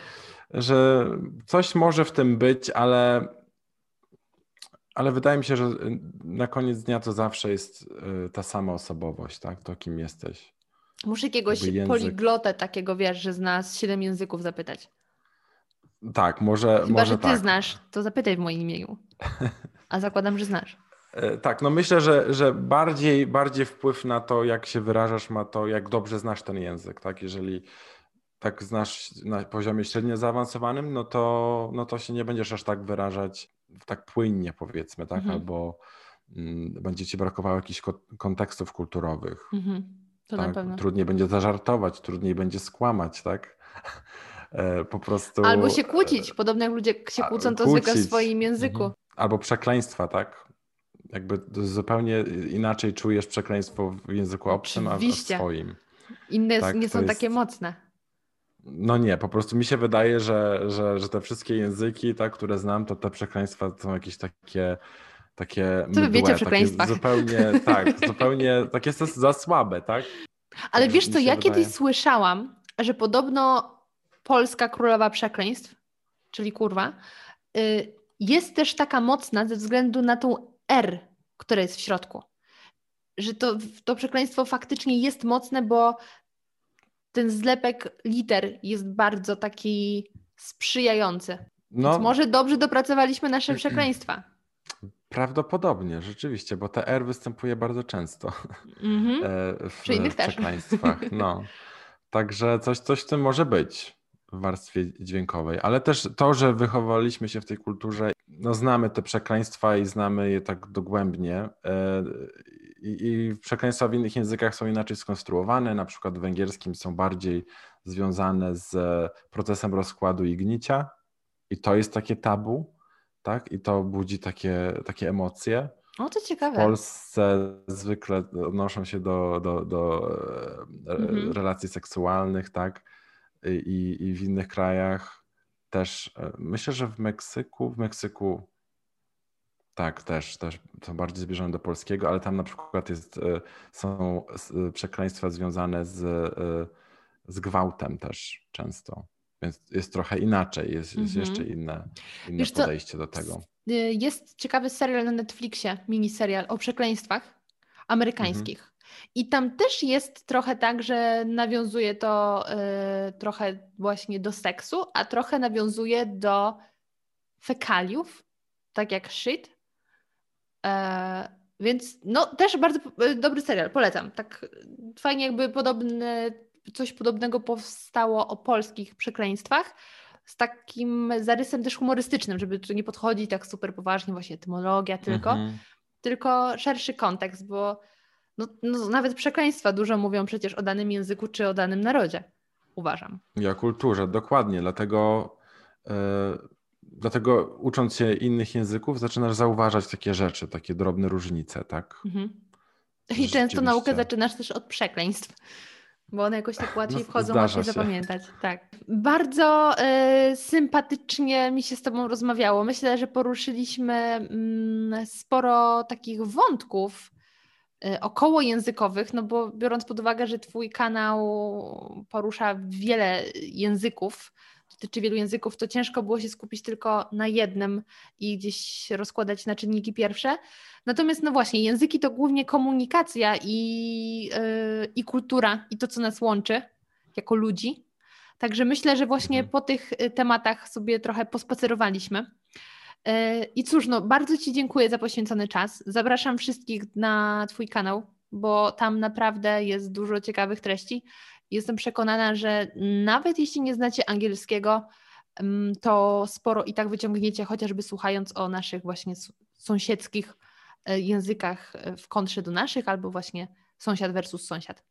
że coś może w tym być, ale, ale wydaje mi się, że na koniec dnia to zawsze jest y, ta sama osobowość, tak? To kim jesteś. Muszę jakiegoś poliglotę takiego, wiesz, że zna siedem języków zapytać. Tak, może. Chyba, może że ty tak. znasz, to zapytaj w moim imieniu. A zakładam, że znasz. E, tak, no myślę, że, że bardziej, bardziej wpływ na to, jak się wyrażasz, ma to, jak dobrze znasz ten język. Tak? Jeżeli tak znasz na poziomie średnio zaawansowanym, no to, no to się nie będziesz aż tak wyrażać tak płynnie, powiedzmy, tak? Mhm. Albo mm, będzie ci brakowało jakichś kontekstów kulturowych. Mhm. To tak? na pewno. Trudniej będzie zażartować, trudniej będzie skłamać, tak? E, po prostu. Albo się kłócić. Podobnie jak ludzie się kłócą, to kłócić. zwykle w swoim języku. Mhm. Albo przekleństwa, tak? jakby zupełnie inaczej czujesz przekleństwo w języku obcym, a w swoim. Inne tak, nie są jest... takie mocne. No nie, po prostu mi się wydaje, że, że, że te wszystkie języki, tak, które znam, to te przekleństwa są jakieś takie takie Co wy wiecie o przekleństwach? Zupełnie, tak, zupełnie, takie jest za słabe, tak? Ale tak, wiesz co, ja wydaje. kiedyś słyszałam, że podobno polska królowa przekleństw, czyli kurwa, y, jest też taka mocna ze względu na tą R, które jest w środku. Że to, to przekleństwo faktycznie jest mocne, bo ten zlepek liter jest bardzo taki sprzyjający. No, Więc może dobrze dopracowaliśmy nasze przekleństwa. Prawdopodobnie, rzeczywiście, bo te R występuje bardzo często mm-hmm. w, Przy innych w przekleństwach. Też. No. Także coś, coś w tym może być w warstwie dźwiękowej, ale też to, że wychowaliśmy się w tej kulturze, no znamy te przekleństwa i znamy je tak dogłębnie. E, I, przekleństwa w innych językach są inaczej skonstruowane, na przykład w węgierskim są bardziej związane z procesem rozkładu i gnicia, i to jest takie tabu, tak? I to budzi takie, takie emocje. O, to ciekawe. W Polsce zwykle odnoszą się do, do, do e, mhm. relacji seksualnych, tak? i, i w innych krajach też. E, myślę, że w Meksyku, w Meksyku tak, też, też są bardziej zbliżone do polskiego, ale tam na przykład jest, e, są e, przekleństwa związane z, z gwałtem też często. Więc jest trochę inaczej, jest, jest mhm. jeszcze inne, inne Wiesz podejście co? do tego. Jest ciekawy serial na Netflixie, mini serial o przekleństwach amerykańskich. Mhm. I tam też jest trochę tak, że nawiązuje to y, trochę właśnie do seksu, a trochę nawiązuje do fekaliów, tak jak shit. E, więc no też bardzo y, dobry serial, polecam. Tak fajnie jakby podobne, coś podobnego powstało o polskich przekleństwach z takim zarysem też humorystycznym, żeby tu nie podchodzić tak super poważnie, właśnie etymologia tylko, mhm. tylko szerszy kontekst, bo no, no, nawet przekleństwa dużo mówią przecież o danym języku czy o danym narodzie, uważam. O kulturze, dokładnie. Dlatego, yy, dlatego ucząc się innych języków, zaczynasz zauważać takie rzeczy, takie drobne różnice, tak? Mhm. I często naukę zaczynasz też od przekleństw bo one jakoś tak łatwiej no, wchodzą, łatwiej zapamiętać. Tak. Bardzo y, sympatycznie mi się z Tobą rozmawiało. Myślę, że poruszyliśmy y, sporo takich wątków y, około językowych, no bo biorąc pod uwagę, że Twój kanał porusza wiele języków, dotyczy wielu języków, to ciężko było się skupić tylko na jednym i gdzieś rozkładać na czynniki pierwsze. Natomiast no właśnie, języki to głównie komunikacja i, yy, i kultura i to, co nas łączy jako ludzi. Także myślę, że właśnie mhm. po tych y, tematach sobie trochę pospacerowaliśmy. Yy, I cóż, no bardzo Ci dziękuję za poświęcony czas. Zapraszam wszystkich na Twój kanał, bo tam naprawdę jest dużo ciekawych treści. Jestem przekonana, że nawet jeśli nie znacie angielskiego, to sporo i tak wyciągniecie, chociażby słuchając o naszych właśnie sąsiedzkich e, językach e, w kontrze do naszych, albo właśnie sąsiad versus sąsiad.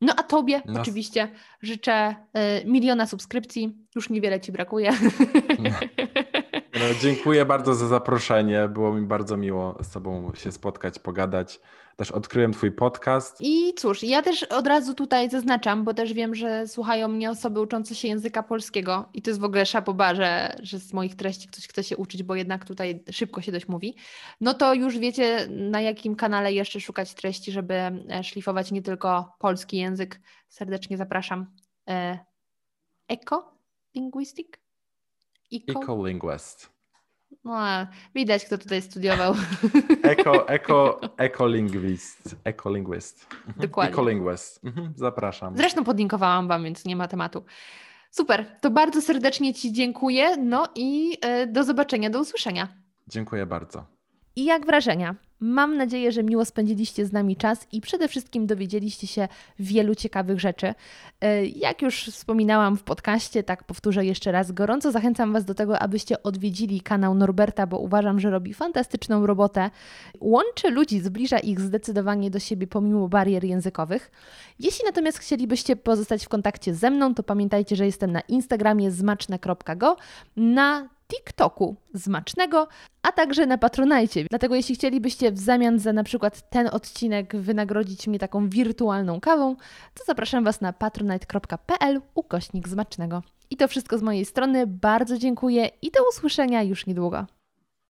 No a Tobie no. oczywiście życzę e, miliona subskrypcji. Już niewiele Ci brakuje. No. No, dziękuję bardzo za zaproszenie. Było mi bardzo miło z Tobą się spotkać, pogadać też odkryłem Twój podcast. I cóż, ja też od razu tutaj zaznaczam, bo też wiem, że słuchają mnie osoby uczące się języka polskiego i to jest w ogóle szapoba, że, z moich treści ktoś chce się uczyć, bo jednak tutaj szybko się dość mówi. No to już wiecie, na jakim kanale jeszcze szukać treści, żeby e, szlifować nie tylko polski język. Serdecznie zapraszam. Eko Linguistic? Eco? Ecolinguist. No, widać, kto tutaj studiował. Eko, eko, ekolingwist. Ekolingwist. Mhm. Dokładnie. Ekolingwist. Mhm, zapraszam. Zresztą podlinkowałam Wam, więc nie ma tematu. Super, to bardzo serdecznie Ci dziękuję. No i e, do zobaczenia, do usłyszenia. Dziękuję bardzo. I jak wrażenia? Mam nadzieję, że miło spędziliście z nami czas i przede wszystkim dowiedzieliście się wielu ciekawych rzeczy. E, jak już wspominałam w podcaście, tak powtórzę jeszcze raz, gorąco zachęcam Was do tego, abyście odwiedzili kanał Norberta, bo uważam, że robi fantastyczną robotę. Łączy ludzi, zbliża ich zdecydowanie do siebie pomimo barier językowych. Jeśli natomiast chcielibyście pozostać w kontakcie ze mną, to pamiętajcie, że jestem na Instagramie zmaczne.go, na TikToku Zmacznego, a także na Patronajcie. Dlatego jeśli chcielibyście w zamian za na przykład ten odcinek wynagrodzić mnie taką wirtualną kawą, to zapraszam Was na patronite.pl ukośnik Zmacznego. I to wszystko z mojej strony. Bardzo dziękuję i do usłyszenia już niedługo.